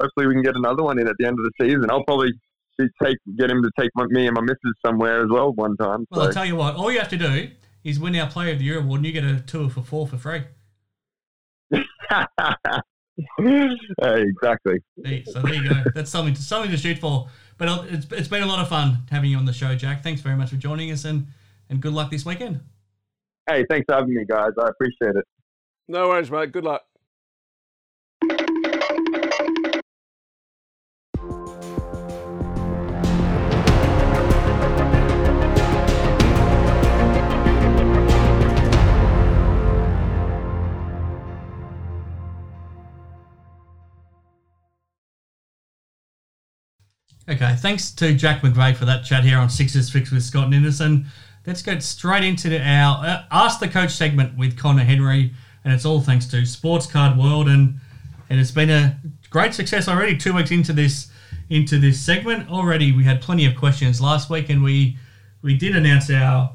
hopefully we can get another one in at the end of the season. I'll probably be take get him to take my, me and my missus somewhere as well one time. Well, so. I'll tell you what. All you have to do is win our Player of the Year award, and you get a tour for four for free. Hey, exactly. So there you go. That's something to, something to shoot for. But uh, it's, it's been a lot of fun having you on the show, Jack. Thanks very much for joining us, and and good luck this weekend. Hey, thanks for having me, guys. I appreciate it. No worries, mate. Good luck. Okay, thanks to Jack McVeigh for that chat here on Sixers Fix with Scott Ninnis. Let's get straight into our uh, Ask the Coach segment with Conner Henry, and it's all thanks to Sports Card World, and and it's been a great success already. Two weeks into this into this segment already, we had plenty of questions last week, and we we did announce our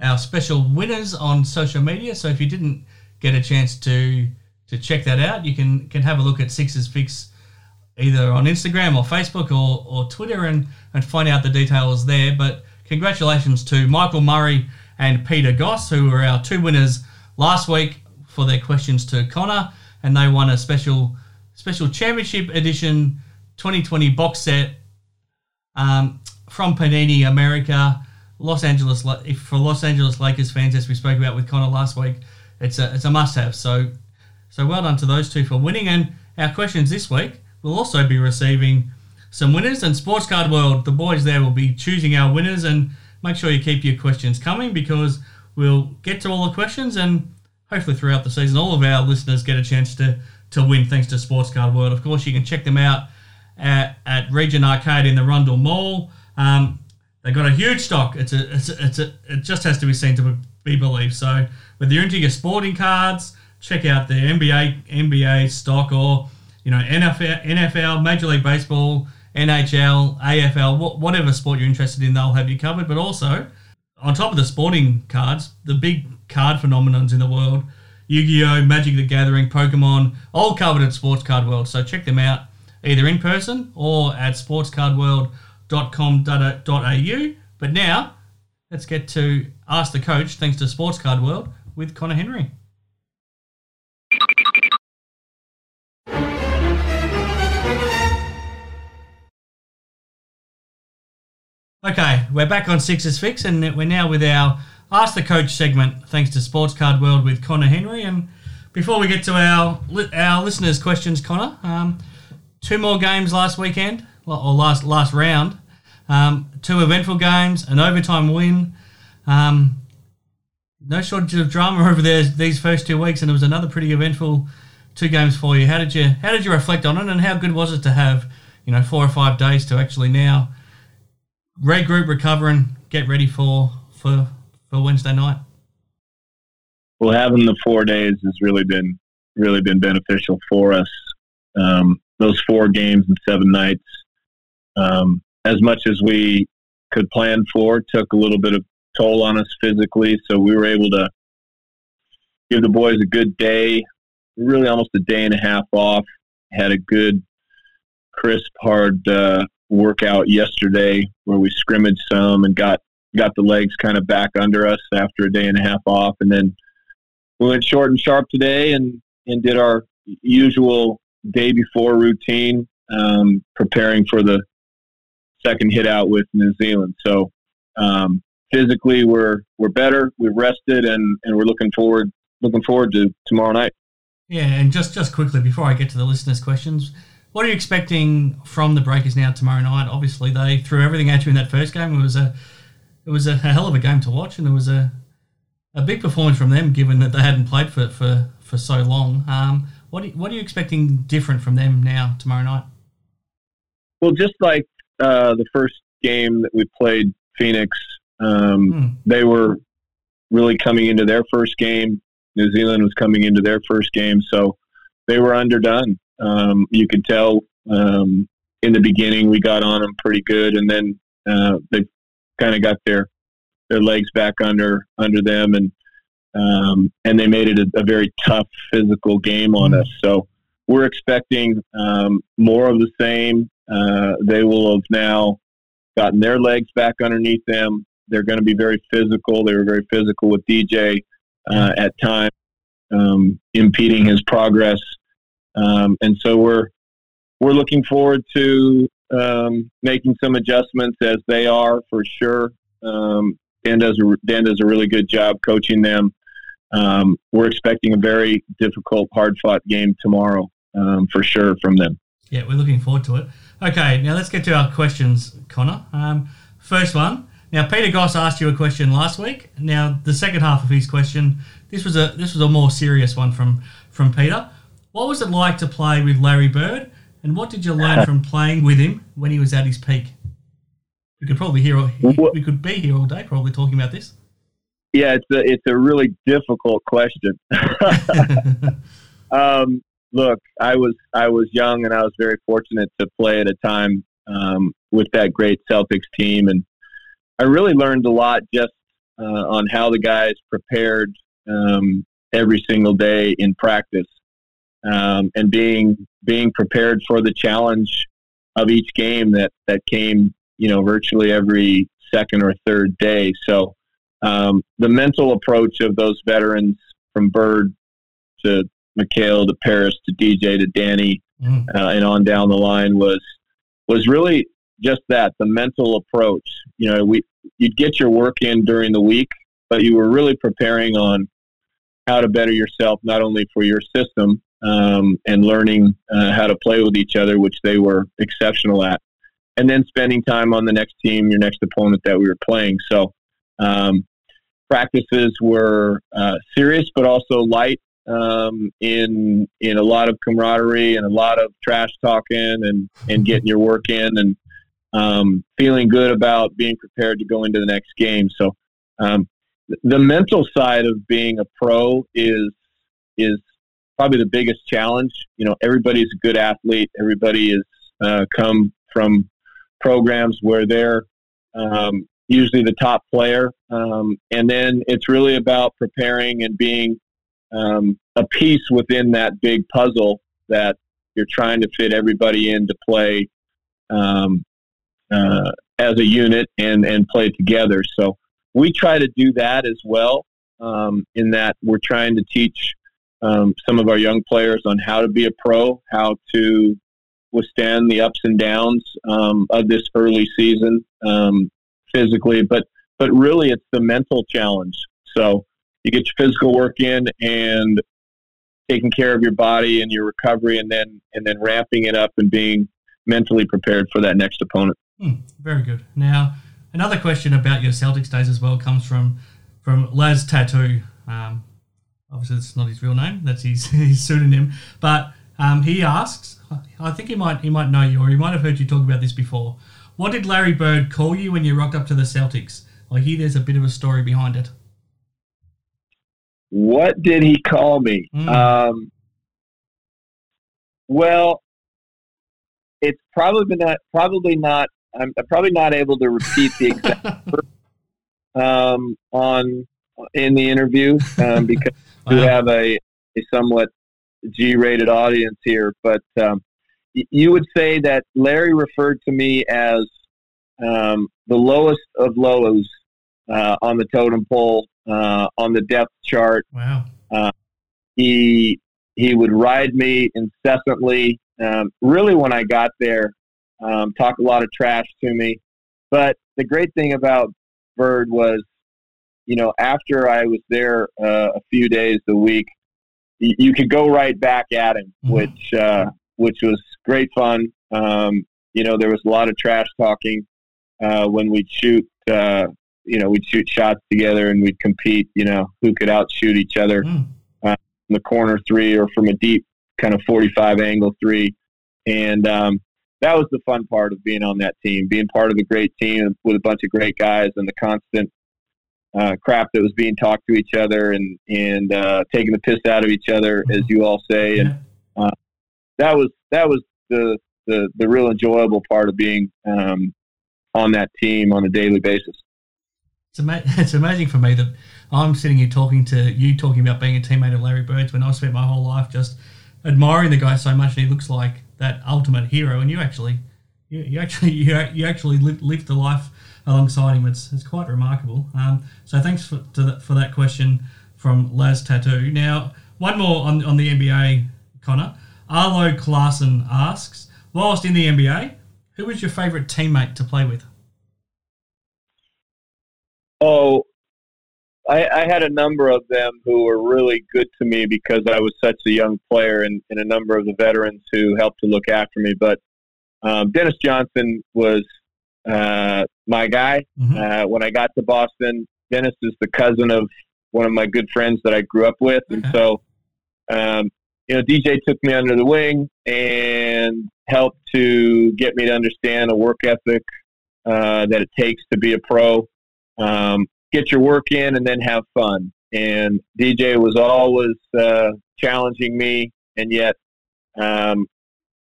our special winners on social media. So if you didn't get a chance to to check that out, you can can have a look at Sixers Fix either on Instagram or Facebook or, or Twitter and, and find out the details there. But congratulations to Michael Murray and Peter Goss, who were our two winners last week for their questions to Conner, and they won a special special championship edition 2020 box set um, from Panini America, Los Angeles for Los Angeles Lakers fans, as we spoke about with Conner last week. It's a it's a must have. So so well done to those two for winning. And our questions this week will also be receiving some winners. And Sports Card World, the boys there will be choosing our winners. And make sure you keep your questions coming because we'll get to all the questions and hopefully throughout the season, all of our listeners get a chance to to win thanks to Sports Card World. Of course, you can check them out at, at Regent Arcade in the Rundle Mall. Um, they've got a huge stock. It's a, it's a, it's a, it just has to be seen to be believed. So whether you're into your sporting cards, check out the NBA NBA stock or you know NFL, NFL Major League Baseball, NHL, AFL, whatever sport you're interested in, they'll have you covered. But also on top of the sporting cards, the big card phenomenons in the world Yu-Gi-Oh, Magic the Gathering, Pokemon, all covered at Sports Card World. So check them out either in person or at sportscardworld.com.au. But now, let's get to Ask the Coach thanks to Sports Card World with Conner Henry. Okay, we're back on Sixers Fix, and we're now with our Ask the Coach segment, thanks to Sports Card World with Conner Henry. And before we get to our our listeners' questions, Conner, um, two more games last weekend, or last last round. Um, two eventful games, an overtime win. Um, no shortage of drama over there these first two weeks, and it was another pretty eventful two games for you. How did you how did you reflect on it, and how good was it to have you know four or five days to actually now regroup, recover, and get ready for for for Wednesday night? Well, having the four days has really been really been beneficial for us. Um, those four games and seven nights, um, as much as we could plan for, took a little bit of toll on us physically. So we were able to give the boys a good day, really almost a day and a half off. Had a good, crisp, hard uh, workout yesterday where we scrimmaged some and got got the legs kind of back under us after a day and a half off, and then we went short and sharp today and and did our usual day before routine, um, preparing for the second hit out with New Zealand. So um, physically, we're we're better. We're rested, and and we're looking forward looking forward to tomorrow night. Yeah, and just just quickly before I get to the listeners' questions, what are you expecting from the Breakers now tomorrow night? Obviously, they threw everything at you in that first game. It was a it was a, hell of a game to watch, and it was a a big performance from them, given that they hadn't played for for, for so long. Um, what are, what are you expecting different from them now tomorrow night? Well, just like uh, the first game that we played Phoenix, um, hmm. they were really coming into their first game. New Zealand was coming into their first game, so they were underdone. Um, you could tell um, in the beginning we got on them pretty good, and then uh, they kind of got their their legs back under under them, and um, and they made it a, a, very tough physical game on us. So we're expecting um, more of the same. Uh, they will have now gotten their legs back underneath them. They're going to be very physical. They were very physical with DJ uh, at times, um, impeding his progress. Um, and so we're we're looking forward to um, making some adjustments as they are for sure. Um, Dan does a, Dan does a really good job coaching them. Um, we're expecting a very difficult, hard fought game tomorrow um, for sure from them. Yeah, we're looking forward to it. Okay, now let's get to our questions, Conner. Um, first one. Now, Peter Goss asked you a question last week. Now, the second half of his question, this was a this was a more serious one from from Peter. What was it like to play with Larry Bird? And what did you learn from playing with him when he was at his peak? We could probably hear. We could be here all day, probably talking about this. Yeah, it's a it's a really difficult question. um, look, I was I was young, and I was very fortunate to play at a time um, with that great Celtics team, and I really learned a lot just uh, on how the guys prepared um, every single day in practice um, and being being prepared for the challenge of each game that that came you know virtually every second or third day. So um, the mental approach of those veterans from Bird to McHale to Parish to DJ to Danny mm. uh, and on down the line was was really just that the mental approach. You know, we you'd get your work in during the week, but you were really preparing on how to better yourself not only for your system um, and learning uh, how to play with each other, which they were exceptional at, and then spending time on the next team, your next opponent that we were playing. So, um, practices were uh, serious, but also light um, in in a lot of camaraderie and a lot of trash talking and and getting your work in and um, feeling good about being prepared to go into the next game. So um, the mental side of being a pro is is probably the biggest challenge. You know, everybody's a good athlete. Everybody has uh, come from programs where they're um, usually the top player, um, and then it's really about preparing and being um, a piece within that big puzzle that you're trying to fit everybody in to play um, uh, as a unit and and play together. So we try to do that as well. Um, in that we're trying to teach um, some of our young players on how to be a pro, how to withstand the ups and downs um, of this early season um, physically, but but really it's the mental challenge. So you get your physical work in and taking care of your body and your recovery, and then and then ramping it up and being mentally prepared for that next opponent. Hmm, very good. Now, another question about your Celtics days as well comes from from Laz Tattoo. Um, obviously, it's not his real name; that's his, his pseudonym. But um, he asks, I think he might he might know you, or he might have heard you talk about this before. What did Larry Bird call you when you rocked up to the Celtics? I hear there's a bit of a story behind it. What did he call me? Mm. Um, well, it's probably not probably not. I'm probably not able to repeat the exact um, on in the interview um, because wow. we have a, a somewhat G-rated audience here. But um, y- you would say that Larry referred to me as um, the lowest of lows uh, on the totem pole uh, on the depth chart. Wow. Uh, he he would ride me incessantly. Um, really, when I got there, um, talk a lot of trash to me. But the great thing about Bird was, you know, after I was there uh, a few days a week, y- you could go right back at him, mm-hmm. which uh, which was great fun. Um, you know, there was a lot of trash talking uh, when we'd shoot uh, you know, we'd shoot shots together and we'd compete, you know, who could outshoot each other mm. uh, from the corner three or from a deep kind of 45 angle three. And um, that was the fun part of being on that team, being part of a great team with a bunch of great guys and the constant uh, crap that was being talked to each other and, and uh, taking the piss out of each other, as you all say. And uh, that was, that was the, the, the real enjoyable part of being um, on that team on a daily basis. It's, ama- it's amazing for me that I'm sitting here talking to you, talking about being a teammate of Larry Bird's when I spent my whole life just admiring the guy so much, and he looks like that ultimate hero. And you actually, you, you actually, you, you actually lived, lived the life alongside him. It's, it's quite remarkable. Um, so thanks for that, for that question from Laz Tattoo. Now, one more on, on the NBA, Conner. Arlo Clarson asks, whilst in the NBA, who was your favourite teammate to play with? Oh, I, I, had a number of them who were really good to me because I was such a young player, and, and a number of the veterans who helped to look after me. But um, Dennis Johnson was uh, my guy. Mm-hmm. Uh, when I got to Boston, Dennis is the cousin of one of my good friends that I grew up with, and so um, you know, DJ took me under the wing and helped to get me to understand a work ethic uh, that it takes to be a pro um, get your work in and then have fun. And DJ was always uh, challenging me and yet um,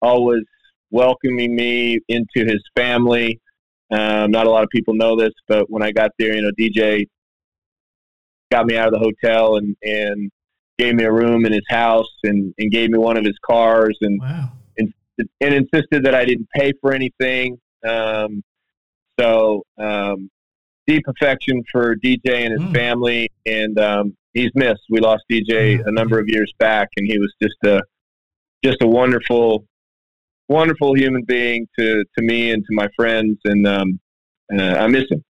always welcoming me into his family. Um, not a lot of people know this, but when I got there, you know, DJ got me out of the hotel and, and gave me a room in his house and, and gave me one of his cars and, wow. and, and insisted that I didn't pay for anything. Um, so, um, deep affection for DJ and his mm. family, and um, he's missed. We lost DJ a number of years back, and he was just a just a wonderful, wonderful human being to to me and to my friends, and um, uh, I miss him.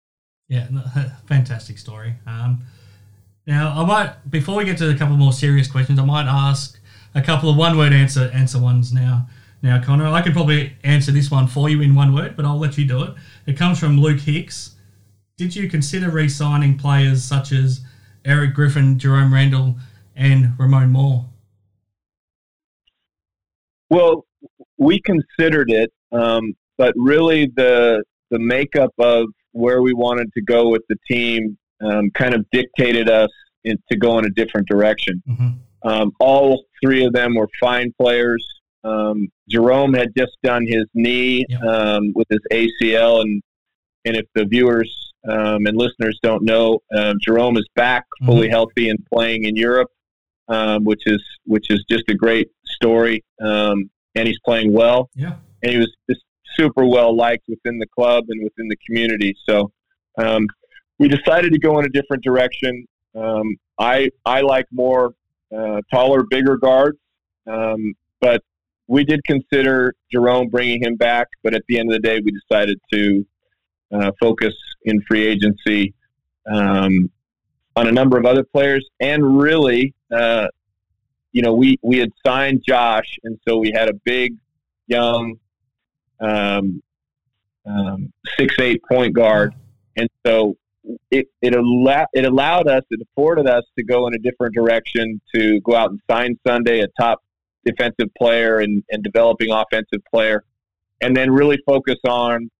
Yeah, fantastic story. Um, now, I might before we get to a couple more serious questions, I might ask a couple of one-word answer answer ones now. Now, Connor, I could probably answer this one for you in one word, but I'll let you do it. It comes from Luke Hicks. did you consider re-signing players such as Eric Griffin, Jerome Randall, and Ramon Moore? Well, we considered it, um, but really the the makeup of where we wanted to go with the team um, kind of dictated us in, to go in a different direction. Mm-hmm. Um, all three of them were fine players. Um, Jerome had just done his knee um, with his ACL, and and if the viewers um, and listeners don't know, uh, Jerome is back fully mm-hmm. healthy and playing in Europe, um, which is which is just a great story. Um, and he's playing well. Yeah, and he was just super well liked within the club and within the community. So um, we decided to go in a different direction. Um, I I like more uh, taller, bigger guards, um, but we did consider Jerome bringing him back. But at the end of the day, we decided to uh, focus in free agency um, on a number of other players, and really, uh, you know, we we had signed Josh, and so we had a big, young, um, um, six eight point guard, and so it it, allow, it allowed us, it afforded us to go in a different direction to go out and sign Sunday a top defensive player and, and developing offensive player, and then really focus on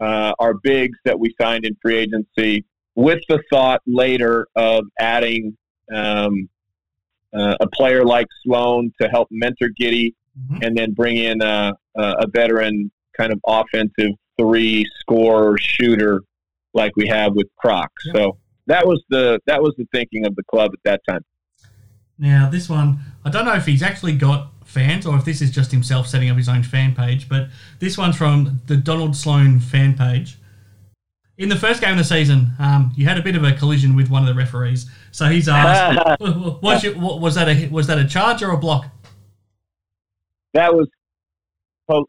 uh, our bigs that we signed in free agency with the thought later of adding um, uh, a player like Sloan to help mentor Giddey, mm-hmm. and then bring in a, a, veteran kind of offensive three scorer shooter like we have with Croc. Yep. So that was the that was the thinking of the club at that time. Now this one, I don't know if he's actually got fans or if this is just himself setting up his own fan page, but this one's from the Donald Sloan fan page. In the first game of the season, um, you had a bit of a collision with one of the referees. So he's asked, was, was that a was that a charge or a block? That was.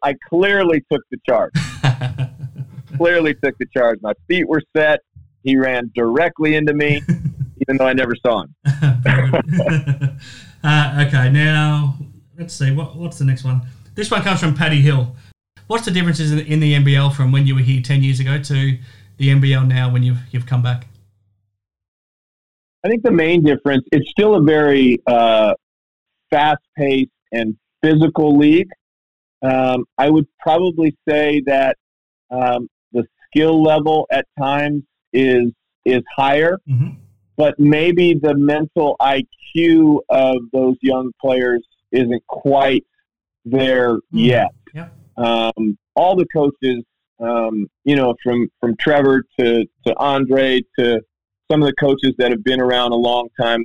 I clearly took the charge. clearly took the charge. My feet were set. He ran directly into me, even though I never saw him. uh, okay, now let's see what what's the next one. This one comes from Paddy Hill. What's the differences in, in the NBL from when you were here ten years ago to the NBL now when you've you've come back? I think the main difference it's still a very uh, fast paced and physical league. Um, I would probably say that um, the skill level at times is is higher, mm-hmm. but maybe the mental IQ of those young players isn't quite there mm-hmm. yet. Yeah. Um, all the coaches, um, you know, from from Trevor to to Andre to some of the coaches that have been around a long time,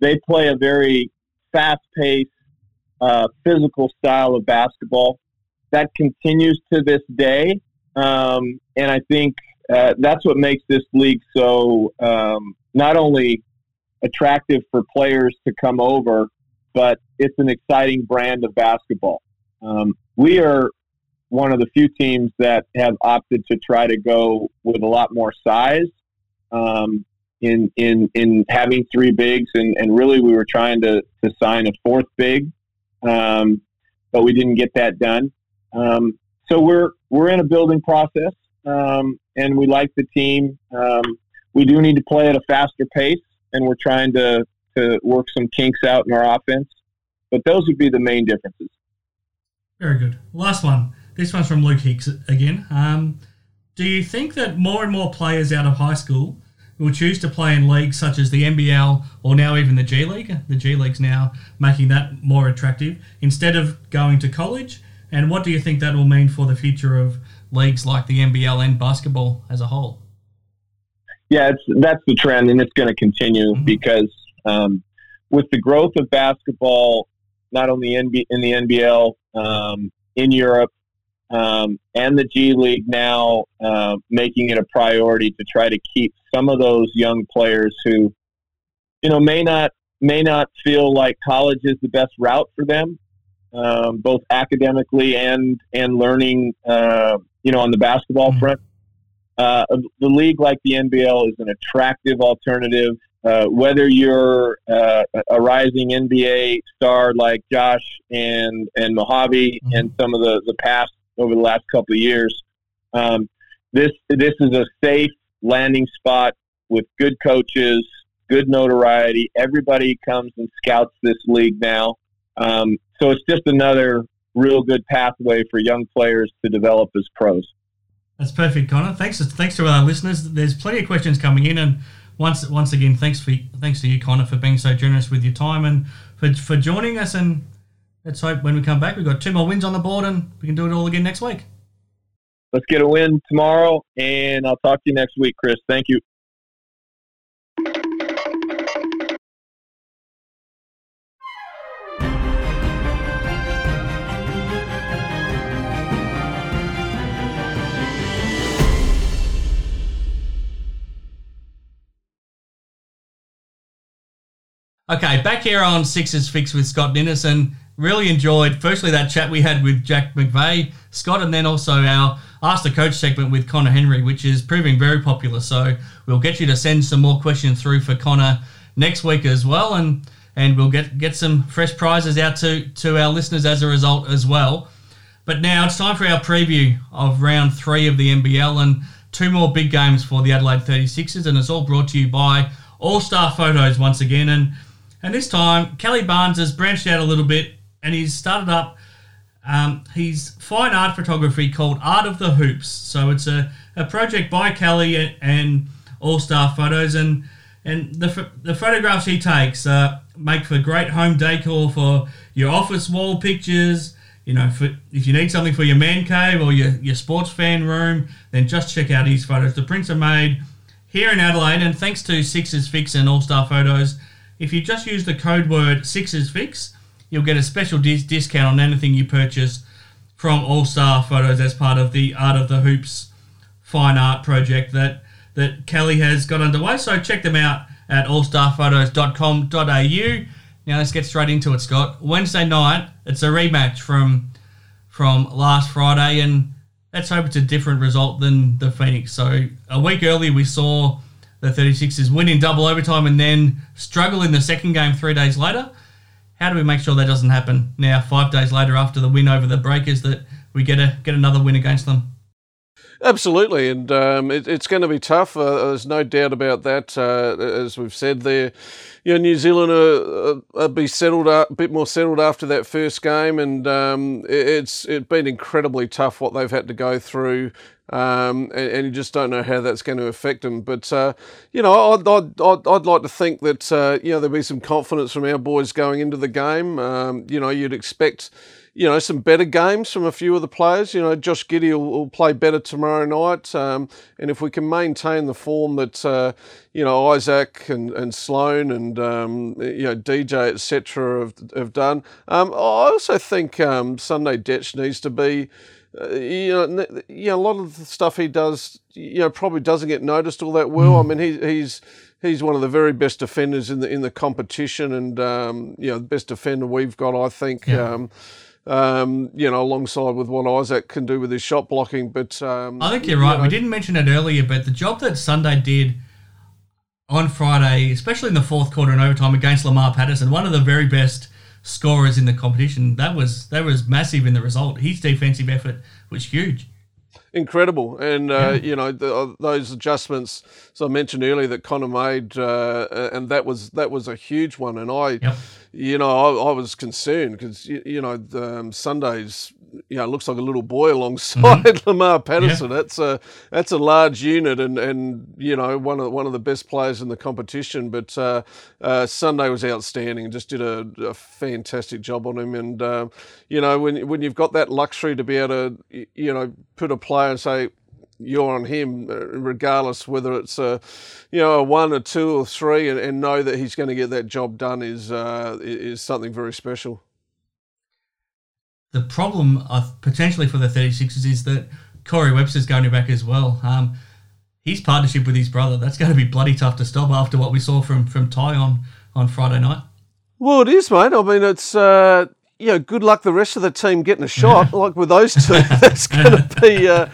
they play a very fast-paced, uh, physical style of basketball that continues to this day. Um, and I think uh, that's what makes this league so um, not only attractive for players to come over, but it's an exciting brand of basketball. Um, we are one of the few teams that have opted to try to go with a lot more size um, in in in having three bigs, and, and really we were trying to to sign a fourth big, um, but we didn't get that done. Um, so we're we're in a building process, um, and we like the team. Um, we do need to play at a faster pace, and we're trying to to work some kinks out in our offense. But those would be the main differences. Very good. Last one. This one's from Luke Hicks again. Um, do you think that more and more players out of high school will choose to play in leagues such as the NBL or now even the G League? The G League's now making that more attractive instead of going to college. And what do you think that will mean for the future of leagues like the NBL and basketball as a whole? Yeah, it's, that's the trend, and it's going to continue mm-hmm. because um, with the growth of basketball, not only in, in the NBL, um, in Europe, um, and the G League now uh, making it a priority to try to keep some of those young players who, you know, may not may not feel like college is the best route for them, um, both academically and and learning, uh, you know, on the basketball mm-hmm. front. Uh, the league like the NBL is an attractive alternative. Uh, whether you're uh, a rising NBA star like Josh and and Mojave mm-hmm. and some of the, the past over the last couple of years, um, this this is a safe landing spot with good coaches, good notoriety. Everybody comes and scouts this league now. Um, so it's just another real good pathway for young players to develop as pros. That's perfect, Conner. Thanks, thanks to our listeners. There's plenty of questions coming in, and once once again, thanks for thanks to you, Conner, for being so generous with your time and for, for joining us. And let's hope when we come back, we've got two more wins on the board, and we can do it all again next week. Let's get a win tomorrow, and I'll talk to you next week, Chris. Thank you. Okay, back here on Sixers Fix with Scott and really enjoyed firstly that chat we had with Jack McVeigh, Scott, and then also our Ask the Coach segment with Conner Henry, which is proving very popular. So we'll get you to send some more questions through for Conner next week as well, and and we'll get get some fresh prizes out to to our listeners as a result as well. But now it's time for our preview of round three of the NBL and two more big games for the Adelaide 36ers, and it's all brought to you by All Star Photos once again. And and this time, Kelly Barnes has branched out a little bit and he's started up um, his fine art photography called Art of the Hoops. So it's a, a project by Kelly and, and All Star Photos. And, and the, the photographs he takes uh, make for great home decor for your office wall pictures. You know, for, if you need something for your man cave or your, your sports fan room, then just check out his photos. The prints are made here in Adelaide, and thanks to Sixers Fix and All Star Photos, if you just use the code word Sixers Fix, you'll get a special dis- discount on anything you purchase from All Star Photos as part of the Art of the Hoops fine art project that that Kelly has got underway. So check them out at allstarphotos.com.au. Now let's get straight into it, Scott. Wednesday night, it's a rematch from from last Friday, and let's hope it's a different result than the Phoenix. So a week earlier, we saw the 36ers win in double overtime and then struggle in the second game three days later. How do we make sure that doesn't happen now, five days later after the win over the Breakers, that we get a get another win against them? Absolutely, and um, it, it's going to be tough. Uh, there's no doubt about that. Uh, as we've said there, you know, New Zealand will uh, be settled up, a bit more settled after that first game, and um, it, it's it's been incredibly tough what they've had to go through. Um, and, and, you just don't know how that's going to affect them. But uh, you know, I'd, I'd, I'd, I'd, like to think that uh, you know there'll be some confidence from our boys going into the game. Um, you know, you'd expect you know, some better games from a few of the players. You know, Josh Giddey will, will play better tomorrow night. Um, and if we can maintain the form that, uh, you know, Isaac and, and Sloan and, um, you know, DJ, etc. Have, have done. Um, I also think um, Sunday Dech needs to be. Uh, you know, know, a lot of the stuff he does, you know, probably doesn't get noticed all that well. Mm. I mean, he, he's he's one of the very best defenders in the in the competition, and um, you know, the best defender we've got, I think. Yeah. Um, um, you know, alongside with what Isaac can do with his shot blocking. But um, I think you're right. You know, we didn't mention it earlier, but the job that Sunday did on Friday, especially in the fourth quarter and overtime against Lamar Patterson, one of the very best scorers in the competition. That was that was massive in the result. His defensive effort was huge incredible. And uh, yeah. you know the, uh, those adjustments, as I mentioned earlier, that Conner made, uh, and that was that was a huge one. And I, yep. you know, I, I was concerned because you, you, know the, um, Sundays you know, looks like a little boy alongside mm-hmm. Lamar Patterson. Yeah. That's a that's a large unit, and, and you know one of one of the best players in the competition. But uh, uh, Sunday was outstanding, and just did a, a fantastic job on him. And uh, you know when when you've got that luxury to be able to you know put a player and say you're on him, uh, regardless whether it's a, you know, a one or two or three, and, and know that he's going to get that job done is uh, is something very special. The problem uh, potentially for the 36ers is that Corey Webster's going back as well. Um, his partnership with his brother, that's going to be bloody tough to stop after what we saw from, from Tai on, on Friday night. Well, it is, mate. I mean, it's, uh, you know, good luck the rest of the team getting a shot. like with those two, that's going to be uh,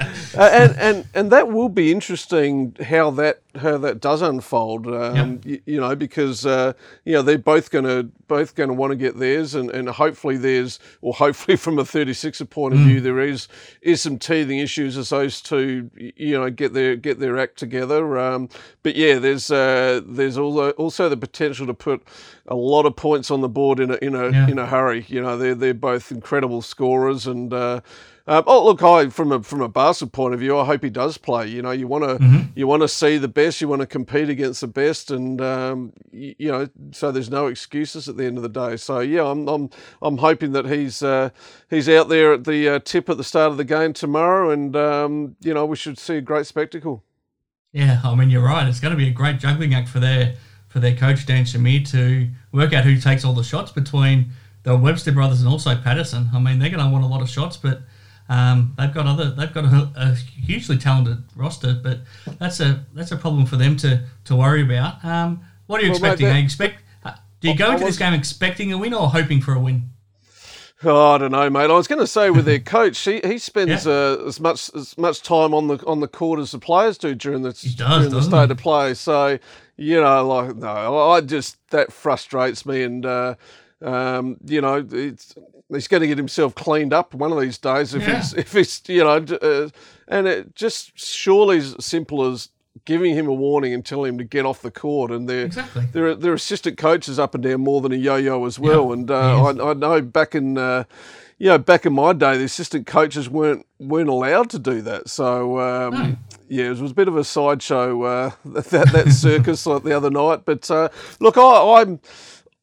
and and and that will be interesting how that how that does unfold. Um, you, you, know, because uh, you know they're both going to both going to want to get theirs, and, and hopefully there's, or hopefully from a 36er point of mm. view, there is is some teething issues as those two, you know, get their get their act together. Um, but yeah, there's uh, there's also also the potential to put a lot of points on the board in a in a yeah. in a hurry. You know, they're they're both incredible scorers and. Uh, um, oh, look, I from a from a basketball point of view, I hope he does play. You know, you want to mm-hmm. you want to see the best, you want to compete against the best, and um, you, you, know, so there's no excuses at the end of the day. So yeah, I'm I'm I'm hoping that he's uh, he's out there at the uh, tip at the start of the game tomorrow, and um, you know, we should see a great spectacle. Yeah, I mean, you're right. It's going to be a great juggling act for their for their coach Dan Shamir to work out who takes all the shots between the Webster brothers and also Patterson. I mean, they're going to want a lot of shots, but um, they've got other, they've got a, a, hugely talented roster, but that's a that's a problem for them to to worry about. Um, what are you well, expecting? Mate, that, expect? Uh, do you go into this game expecting a win or hoping for a win? Oh, I don't know, mate. I was going to say with their coach, he he spends yeah. uh, as much as much time on the on the court as the players do during the does, during the state he? of play. So you know, like no, I just that frustrates me, and uh, um, you know, it's he's going to get himself cleaned up one of these days if yeah. he's if he's you know, uh, and it just surely as simple as giving him a warning and telling him to get off the court. And they're exactly. they're, they're assistant coaches up and down more than a yo-yo as well. Yeah. And uh, I, I, know back in uh, you know back in my day, the assistant coaches weren't weren't allowed to do that. So. Um, no. Yeah, it was a bit of a sideshow uh, that that circus like the other night. But uh, look, I, I'm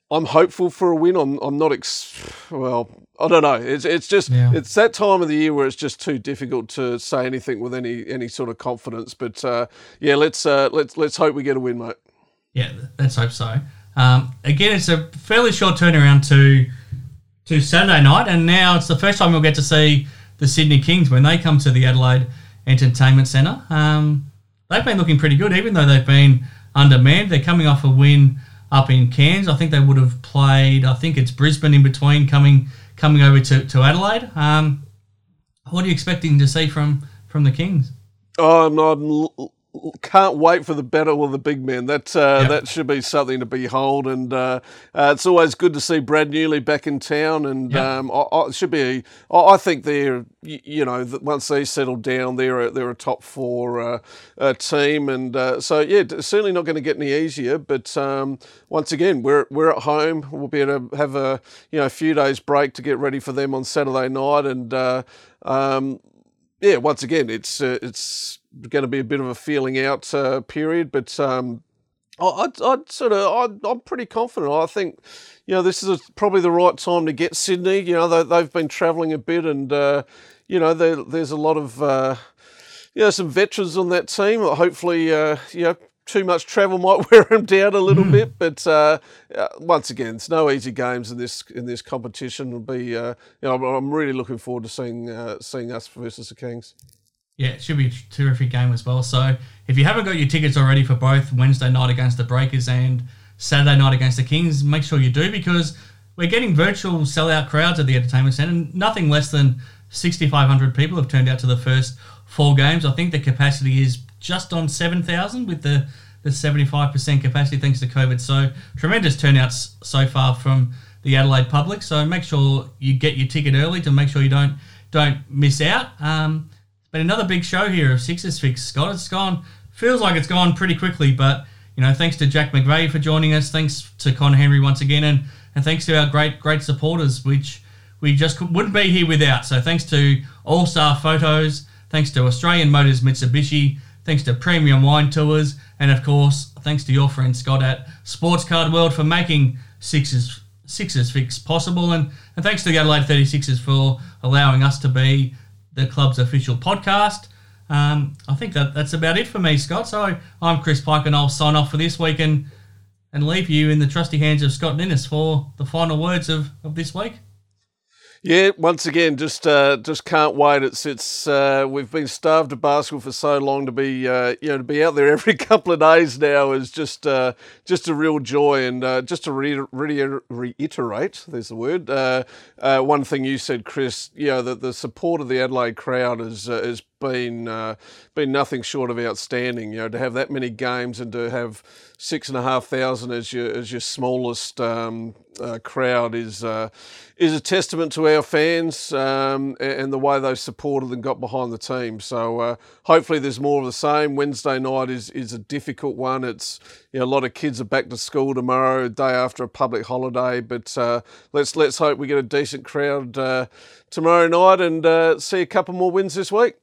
I'm hopeful for a win. I'm I'm not ex- well. I don't know. It's it's just yeah. it's that time of the year where it's just too difficult to say anything with any any sort of confidence. But uh, yeah, let's uh, let's let's hope we get a win, mate. Yeah, let's hope so. Um, again, it's a fairly short turnaround to to Saturday night, and now it's the first time we'll get to see the Sydney Kings when they come to the Adelaide Entertainment Centre. Um, they've been looking pretty good, even though they've been undermanned. They're coming off a win up in Cairns. I think they would have played. I think it's Brisbane in between coming coming over to, to Adelaide. Um, what are you expecting to see from from the Kings? Oh, I'm, I'm can't wait for the battle of the big men. That uh, yep. that should be something to behold, and uh, uh, it's always good to see Brad Newley back in town. And yep. um, I, I, it should be. I think they're you know once they settle down, they're a, they're a top four uh, team, and uh, so yeah, certainly not going to get any easier. But um, once again, we're we're at home. We'll be able to have a you know a few days break to get ready for them on Saturday night, and uh, um, yeah, once again, it's it's going to be a bit of a feeling out uh, period, but um, I'd, I'd, sort of i am pretty confident. I think you know this is a, probably the right time to get Sydney. You know they, have been travelling a bit, and uh, you know there, there's a lot of uh, you know some veterans on that team. Hopefully, uh, you know too much travel might wear them down a little bit, but uh, uh, once again, it's no easy games in this in this competition. It'll be, uh, you know, I'm really looking forward to seeing uh, seeing us versus the Kings. Yeah, it should be a terrific game as well. So if you haven't got your tickets already for both Wednesday night against the Breakers and Saturday night against the Kings, make sure you do because we're getting virtual sellout crowds at the entertainment centre. Nothing less than 6,500 people have turned out to the first four games. I think the capacity is just on 7,000 with the, the 75% capacity thanks to COVID. So tremendous turnouts so far from the Adelaide public. So make sure you get your ticket early to make sure you don't don't miss out. Um, but another big show here of Sixers Fix. Scott, it's gone, feels like it's gone pretty quickly, but, you know, thanks to Jack McVeigh for joining us. Thanks to Conner Henry once again, and, and thanks to our great, great supporters, which we just wouldn't be here without. So thanks to All Star Photos, thanks to Australian Motors Mitsubishi, thanks to Premium Wine Tours, and of course, thanks to your friend Scott at Sports Card World for making Sixers Sixers Fix possible, and, and thanks to the Adelaide 36ers for allowing us to be the club's official podcast. Um, I think that that's about it for me, Scott. So I'm Chris Pike, and I'll sign off for this week and, and leave you in the trusty hands of Scott Ninnis for the final words of, of this week. Yeah, once again, just uh, just can't wait. It's it's uh, we've been starved of basketball for so long to be uh, you know to be out there every couple of days now is just uh, just a real joy. And uh, just to re- re- reiterate, there's the word. Uh, one thing you said, Chris. You know that the support of the Adelaide crowd is is been uh, been nothing short of outstanding. You know, to have that many games and to have six and a half thousand as your as your smallest um, uh, crowd is uh, is a testament to our fans um, and the way they've supported and got behind the team. So uh, hopefully there's more of the same. Wednesday night is is a difficult one. It's you know, a lot of kids are back to school tomorrow, day after a public holiday. But uh, let's let's hope we get a decent crowd uh, tomorrow night and uh, see a couple more wins this week.